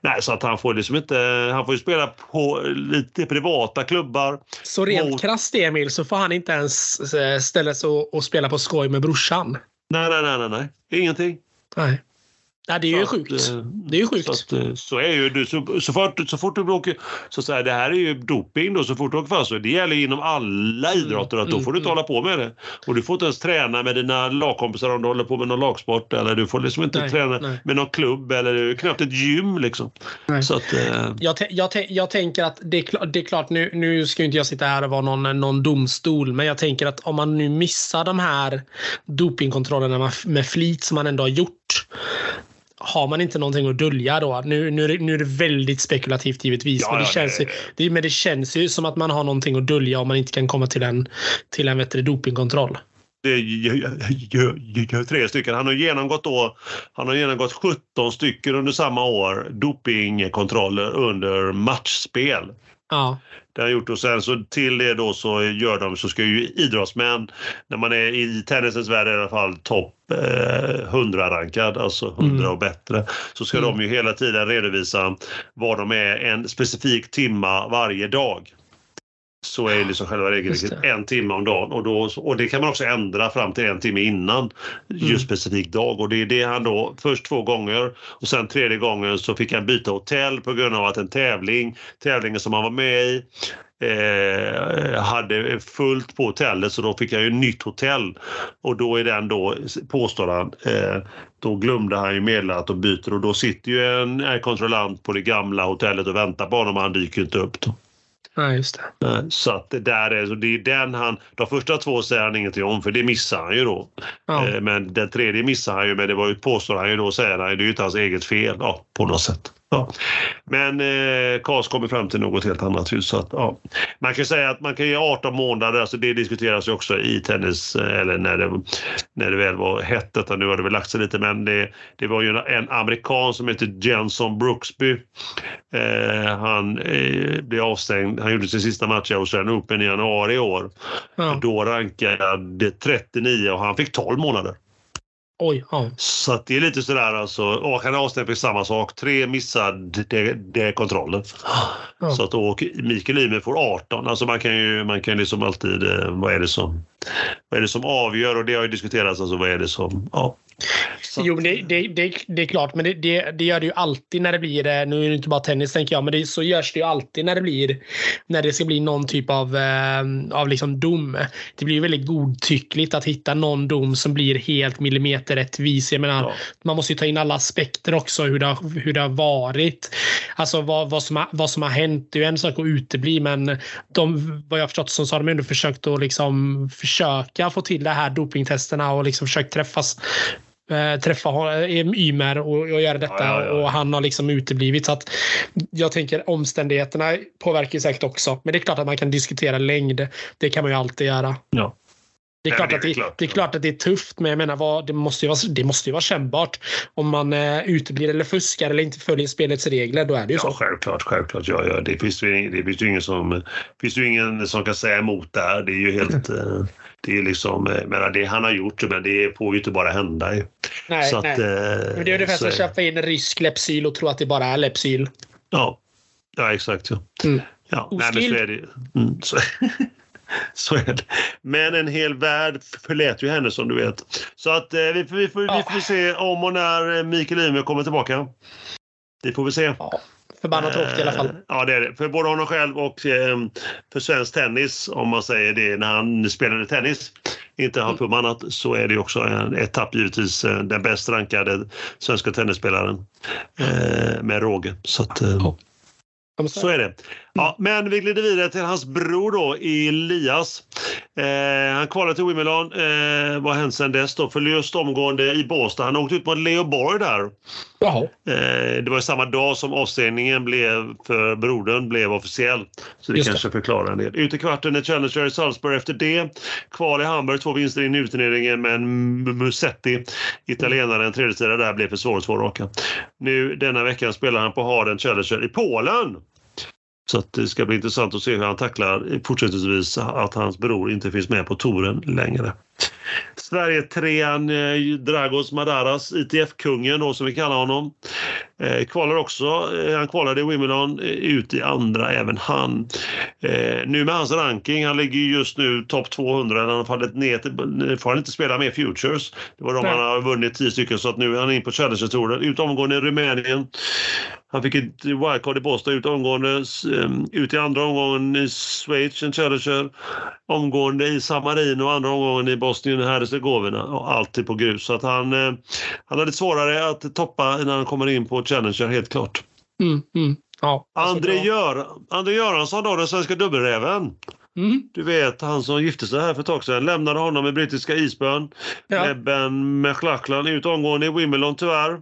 Nej, så att han får liksom inte... Han får ju spela på lite privata klubbar. Så rent Mot- krasst Emil så får han inte ens eh, ställa sig och, och spela på skoj med brorsan. Nej, nej, nej, nej, nej. Ingenting. Nej. Nej, det är ju Så att, sjukt. eh, Det är ju sjukt. Så, att, eh, så är ju du, så, så, fort, så fort du åker, så att säga, det här är ju doping då, så fort du åker fast så det gäller inom alla idrotter att då mm, får du inte mm. hålla på med det. Och du får inte ens träna med dina lagkompisar om du håller på med någon lagsport eller du får liksom inte Nej, träna nej. med någon klubb eller knappt ett gym liksom. Nej. Så att, eh, Jag, jag, jag tänker att det är, kla- det är klart, nu, nu ska inte jag sitta här och vara någon, någon domstol, men jag tänker att om man nu missar de här dopingkontrollerna med flit som man ändå har gjort, har man inte någonting att dölja då? Nu, nu, är det- nu är det väldigt spekulativt givetvis, Ja, men, det ja, känns ju, det- det, men det känns ju som att man har någonting att dölja om man inte kan komma till en, till en du, dopingkontroll. det gör tre stycken. Han har genomgått då, han har genomgått 17 stycken under samma år dopingkontroller under matchspel. Ja, Det har gjort och sen så till det då så gör de så ska ju idrottsmän när man är i tennisens värld i alla fall topp eh, 100-rankad, alltså 100 Mm. och bättre, så ska Mm. de ju hela tiden redovisa vad de är en specifik timma varje dag. Så är liksom själva regelverket det. en timme om dagen och, då, och det kan man också ändra fram till en timme innan just Mm. specifik dag och det är det han då först två gånger och sen tredje gången så fick han byta hotell på grund av att en tävling, tävlingen som han var med i eh, hade fullt på hotellet så då fick han ju nytt hotell och då är den då, påstår han, eh, då glömde han ju meddela att de byter och då sitter ju en, en kontrollant på det gamla hotellet och väntar på honom och han dyker inte upp. Då. Ja just det. Eh, Så att det där är, så det är den han, de första två säger han ingenting om för det missar han ju då. Ja. Eh, Men den tredje missar han ju men det var ju, påstår han ju då, säger han, det är ju inte hans eget fel ja, på något sätt. Ja. Men eh, Kars kommer fram till något helt annat. Så att, ja. Man kan säga att man kan ge 18 månader, alltså det diskuteras ju också i tennis, eh, eller när det, när det väl var hett, detta, nu har det väl lagt sig lite, men det, det var ju en, en amerikan som heter Jenson Brooksby. Eh, han eh, blev avstängd, han gjorde sin sista match i Australian Open i januari i år. Ja. Då rankade 39 och han fick 12 månader. Oj, ja. Så att det är lite sådär alltså. Och han för samma sak. Tre missade det, det kontrollen. Ja. Så att och Mikael Ymer får 18. Alltså man kan ju man kan liksom alltid, eh, vad är det som vad är det som avgör? Och det har ju diskuterats, alltså vad är det som, ja. Så, Jo, det, det, det, det är klart, men det, det, det gör det ju alltid när det blir, eh, nu är det inte bara tennis tänker jag, men det, så görs det ju alltid när det blir, när det ska bli någon typ av, eh, av liksom dom. Det blir ju väldigt godtyckligt att hitta någon dom som blir helt millimeterrättvis. Jag menar, Ja. man måste ju ta in alla aspekter också, hur det har, hur det har varit. Alltså vad, vad, som har, vad som har hänt. Det är ju en sak att utebli, men de, vad jag har förstått så har de ändå försökt att liksom försöka få till det här dopingtesterna och liksom försökt träffas eh, träffa eh, Ymer och, och göra detta Ja, ja, ja. och han har liksom uteblivit. Så att jag tänker omständigheterna påverkar säkert också. Men det är klart att man kan diskutera längd. Det kan man ju alltid göra. Ja. Det är, klart, det är det, klart. det är klart att det är tufft, men jag menar, vad, det, måste ju vara, det måste ju vara kännbart. Om man eh, uteblir eller fuskar eller inte följer spelets regler, då är det ju Ja, så. självklart. självklart ja, ja. Det finns ju det finns ju ingen som, finns ju ingen som kan säga emot där. Det är ju helt... eh, Det är liksom, eh, men det han har gjort, men det får ju inte bara hända. ju. Nej, så nej. eh, Men det är ungefär som att köpa in rysk Lepsyl och tro att det bara är Lepsyl. Ja, ja exakt. Ja. Mm. Ja, nej, men så är det. Mm, så, så är det. Men en hel värld förlät ju henne som du vet. Så att eh, vi, får- vi, får, vi Ja. får se om och när eh, Mikael Ymer kommer tillbaka. Det får vi se. Ja, förbannat tråkigt i alla fall. Eh, Ja, det är det. För både honom själv och eh, för svensk tennis, om man säger det, när han spelade tennis, inte har på med annat, så är det också en etapp givetvis eh, den bäst rankade svenska tennisspelaren eh, med råge. Så att, så är det. Ja, men vi glider vidare till hans bror då, Elias. Eh, han kvalade till Wimbledon. Eh, vad hänt sedan dess då? Förlust omgående i Båstad. Han åkte ut mot Leo Borg där. Jaha. Eh, det var samma dag som avstängningen blev för brodern blev officiell. Så det Just det. kanske förklarar en del. Ut i kvarten är Challenger i Salzburg efter det. Kval i Hamburg, två vinster i nyturneringen men Musetti, italienaren, tredje där, blev för svår två raka. Nu denna veckan spelar han på Harden Challenger i Polen. Så att det ska bli intressant att se hur han tacklar fortsättningsvis att hans bror inte finns med på touren längre. Sverige-trean eh, Dragos Madaras, ITF-kungen då som vi kallar honom. Eh, kvalar också, eh, han kvalade i Wimbledon ut i andra även han. Nu med hans ranking, han ligger ju just nu topp 200, han har fallit ner till, får han inte spela med Futures. Det var de Nej. han har vunnit 10 stycken så att nu är han in på Challenger-touren. Ut omgående i Rumänien. Han fick ett wildcard i Boston ut omgående, em, ut i andra omgången i Schweiz, en Challenger. Omgående i San Marino och andra omgången i Bosnien och Herzegovina. Och alltid på grus. Så att han, eh, han hade svårare att toppa när han kommer in på Challenger, helt klart. Mm, mm. Ja, alltså, André. Gör, André Göransson då, den svenska dubbelräven. Mm. Du vet, han som gifte sig här för ett tag sedan. Lämnade honom med brittiska isbön. Ja. Med Ben McLachlan ut omgående i Wimbledon tyvärr.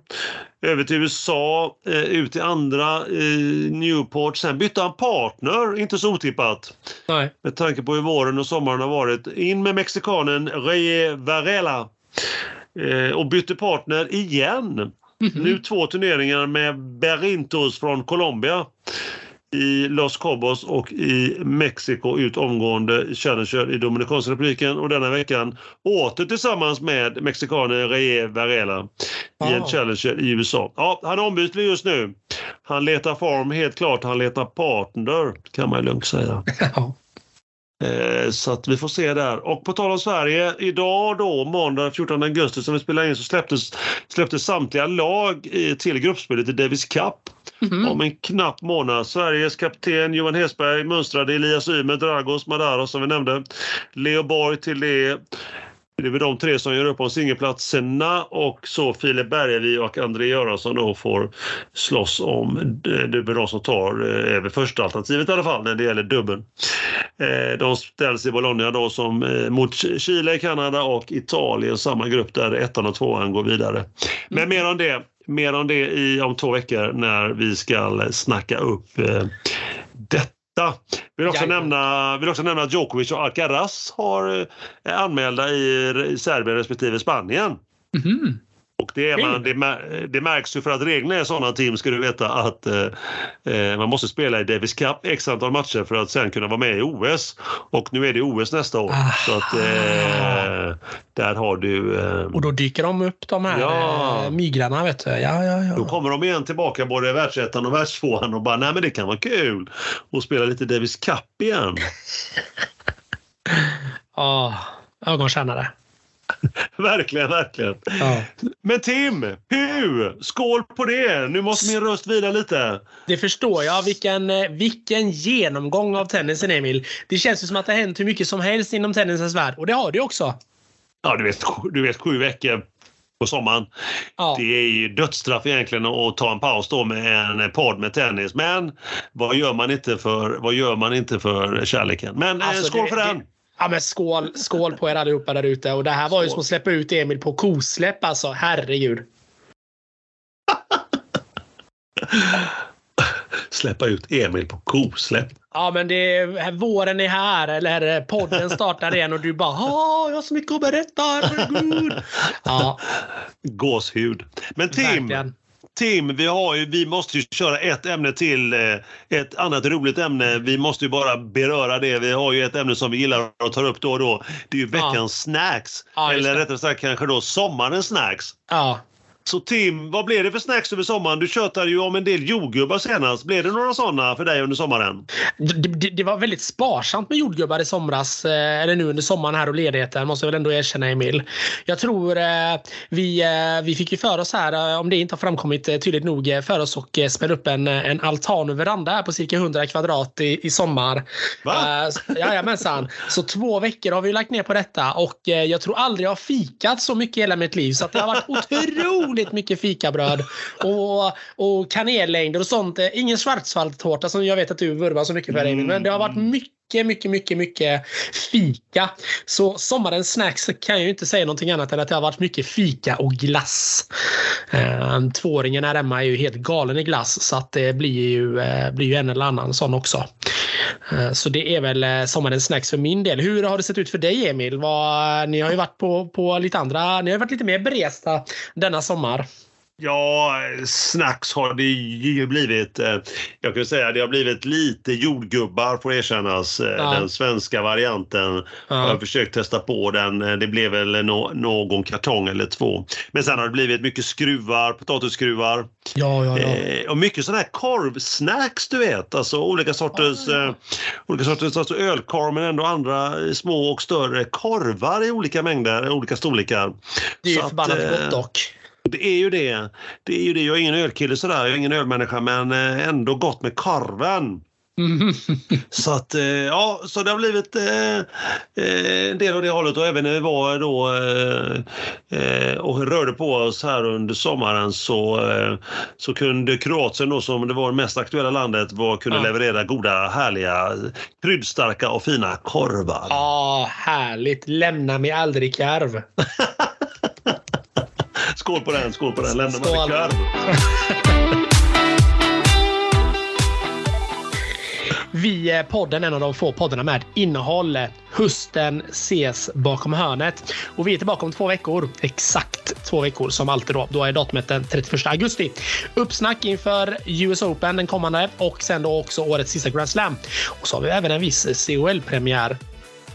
Över till USA, eh, ut i andra eh, Newport. Sen bytte han partner, inte så otippat. Nej. Med tanke på hur våren och sommaren har varit. In med mexikanen Reye Varela. Eh, och bytte partner igen. Mhm. Nu två turneringar med Berrintos från Colombia i Los Cobos och i Mexiko ut omgående Challenger i Dominikanska republiken och denna veckan åter tillsammans med mexikanen Reye Varela i en Ah. Challenger i USA. Ja, han är ombytlig just nu. Han letar form helt klart. Han letar partner kan man lugnt säga. Eh, Så att vi får se där. Och på tal om Sverige, idag då, måndag 14 augusti som vi spelar in så släpptes, släpptes samtliga lag eh, till gruppspelet i Davis Cup. Mhm. Om en knapp månad. Sveriges kapten Johan Hesberg mönstrade Elias Ymer, Dragos, Madaros som vi nämnde. Leo Borg till det. Det är väl de tre som gör upp om singelplatserna och så Filip Bergevi och André Göransson då får slåss om det är de som tar eh, över första alternativet i alla fall när det gäller dubbeln. Eh, De ställs i Bologna då som eh, mot Chile, Kanada och Italien, samma grupp där ettan och tvåan går vidare. Men mer om det, mer om det i, om två veckor när vi ska snacka upp. Vill också, Jajamän. nämna, vill också nämna att Djokovic och Alcaraz har eh, anmälda i, Serbien respektive Spanien. Mhm. Och det, är man, det, det märks ju för att reglerna är sådana Tim ska du veta att eh, eh, man måste spela i Davis Cup x antal matcher för att sen kunna vara med i OS. Och nu är det OS nästa år. Ah. Så att eh, där har du... Eh, Och då dyker de upp de här Ja. ja. mygrarna vet du. Ja, ja, ja. då kommer de igen tillbaka både världsettan och världstvåan och bara nej men det kan vara kul att spela lite Davis Cup igen. Ah, ögonkännare. verkligen, verkligen. Ja. Men Tim, hu, skål på det! Nu måste min röst vila lite. Det förstår jag. Vilken, eh, vilken genomgång av tennisen, Emil. Det känns ju som att det har hänt hur mycket som helst inom tennisens värld. Och det har det också. Ja, du vet, du vet sju veckor på sommaren. Ja. Det är ju dödsstraff egentligen att ta en paus då med en podd med tennis. Men vad gör man inte för, vad gör man inte för kärleken? Men eh, Alltså, skål det- för den! det- Ja men skål, skål på er allihopa där ute. Och det här var ju Skål. som att släppa ut Emil på kosläpp alltså. Herregud. Släppa ut Emil på kosläpp. Ja men det är, våren är här eller podden startar igen och du bara "Åh, jag har så mycket att berätta, herregud. Ja, Gåshud. Men Tim, verkligen. Tim, vi, har ju, vi måste ju köra ett ämne till. eh, Ett annat roligt ämne. Vi måste ju bara beröra det. Vi har ju ett ämne som vi gillar att ta upp då och då. Det är ju Ja. veckans snacks. Ja, Eller rättare sagt kanske då sommarens snacks. Ja. Så Tim, vad blev det för snacks över sommaren? Du tjötade ju om en del jordgubbar senast. Blev det några sådana för dig under sommaren? Det, det, det var väldigt sparsamt med jordgubbar i somras, eh, eller nu under sommaren här och ledigheten, måste jag väl ändå erkänna Emil. Jag tror eh, vi, eh, vi fick ju för oss här, om det inte har framkommit tydligt nog, för oss och spela upp en, en altan och veranda här på cirka 100 kvadrat i, i sommar. Va? S- Jajamensan. Så två veckor har vi lagt ner på detta och jag tror aldrig jag har fikat så mycket i hela mitt liv. Så att det har varit otroligt mycket fikabröd och, och kanellängder och sånt. Ingen schwarzwaldtårta som jag vet att du vurmar så mycket för Emil. Men det har varit mycket, mycket, mycket, mycket fika. Så sommarens snacks kan jag ju inte säga någonting annat än att det har varit mycket fika och glass. Eh, Tvååringen här hemma är ju helt galen i glass så att det blir ju, eh, blir ju en eller annan sån också. Eh, så det är väl eh, sommarens snacks för min del. Hur har det sett ut för dig Emil? Vad, ni har ju varit på, på lite andra, ni har varit lite mer beresta denna sommar. Ja, snacks har det ju blivit. eh, Jag kan säga det har blivit lite jordgubbar får erkännas. eh, Ja. Den svenska varianten. Jag har Ja. försökt testa på den. Eh, Det blev väl nå- någon kartong eller två. Men sen har det blivit mycket skruvar, potatisskruvar. Ja, ja, ja. Eh, och mycket sådana här korvsnacks du vet. Alltså olika sorters, ja. eh, olika sorters alltså ölkorv men ändå andra små och större korvar i olika mängder, olika storlekar. Det är ju att, förbannat gott dock. Det är ju det. Det är ju det. Jag är ingen ölkille sådär, jag är ingen ölmänniska men eh, ändå gott med korven. Mm. Så att eh, ja, så det har blivit eh, eh, en del av det hållet och även när vi var då eh, och rörde på oss här under sommaren så, eh, så kunde Kroatien då som det var det mest aktuella landet var, kunde Ja. leverera goda, härliga, kryddstarka och fina korvar. Ja, härligt. Lämna mig aldrig karv. Skål på den, skål på den. Lämna mig korv. Vi är podden, en av de få poddarna med innehåll. Hösten ses bakom hörnet. Och vi är tillbaka om två veckor. Exakt två veckor som alltid då. Då är datumet den 31 augusti. Uppsnack inför US Open den kommande och sen då också årets sista Grand Slam. Och så har vi även en viss COL-premiär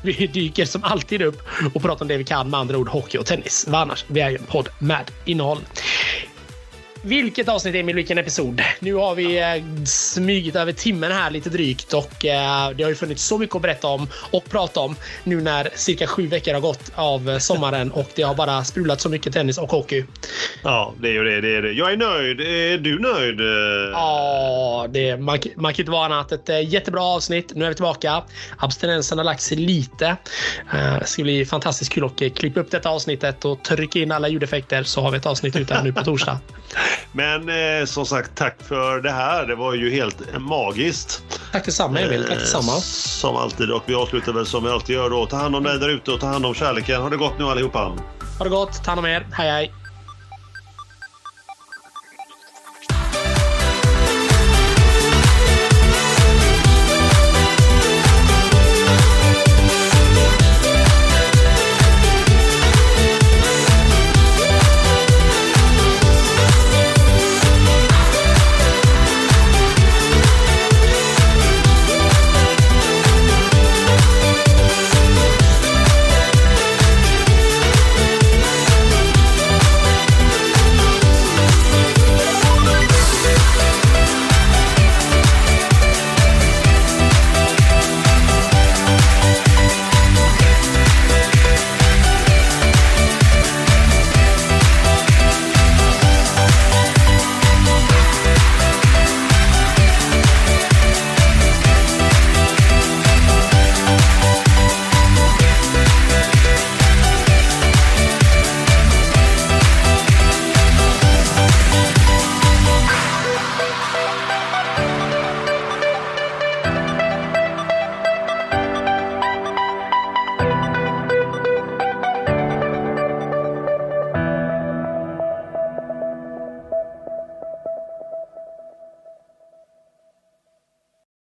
vi dyker som alltid upp och pratar om det vi kan, med andra ord hockey och tennis. Vad annars? Vi är ju en podd med innehåll. Vilket avsnitt Emil, vilken episod? Nu har vi eh, smugit över timmen här lite drygt och eh, det har ju funnits så mycket att berätta om och prata om nu när cirka sju veckor har gått av eh, sommaren och det har bara sprulat så mycket tennis och hockey. Ja, det är ju det. det, är det. Jag är nöjd. Är du nöjd? Ja, det, man, man kan inte vara annat. Ett jättebra avsnitt. Nu är vi tillbaka. Abstinensen har lagt sig lite. Eh, Det ska bli fantastiskt kul att klippa upp detta avsnittet och trycka in alla ljudeffekter så har vi ett avsnitt ute nu på torsdag. Men eh, som sagt, tack för det här. Det var ju helt magiskt. Tack detsamma Emil. Tack detsamma. Eh, Som alltid. Och vi avslutar väl som vi alltid gör då. Ta hand om dig där ute och ta hand om kärleken. Ha det gott nu allihopa. Ha det gott. Ta hand om er. Hej hej.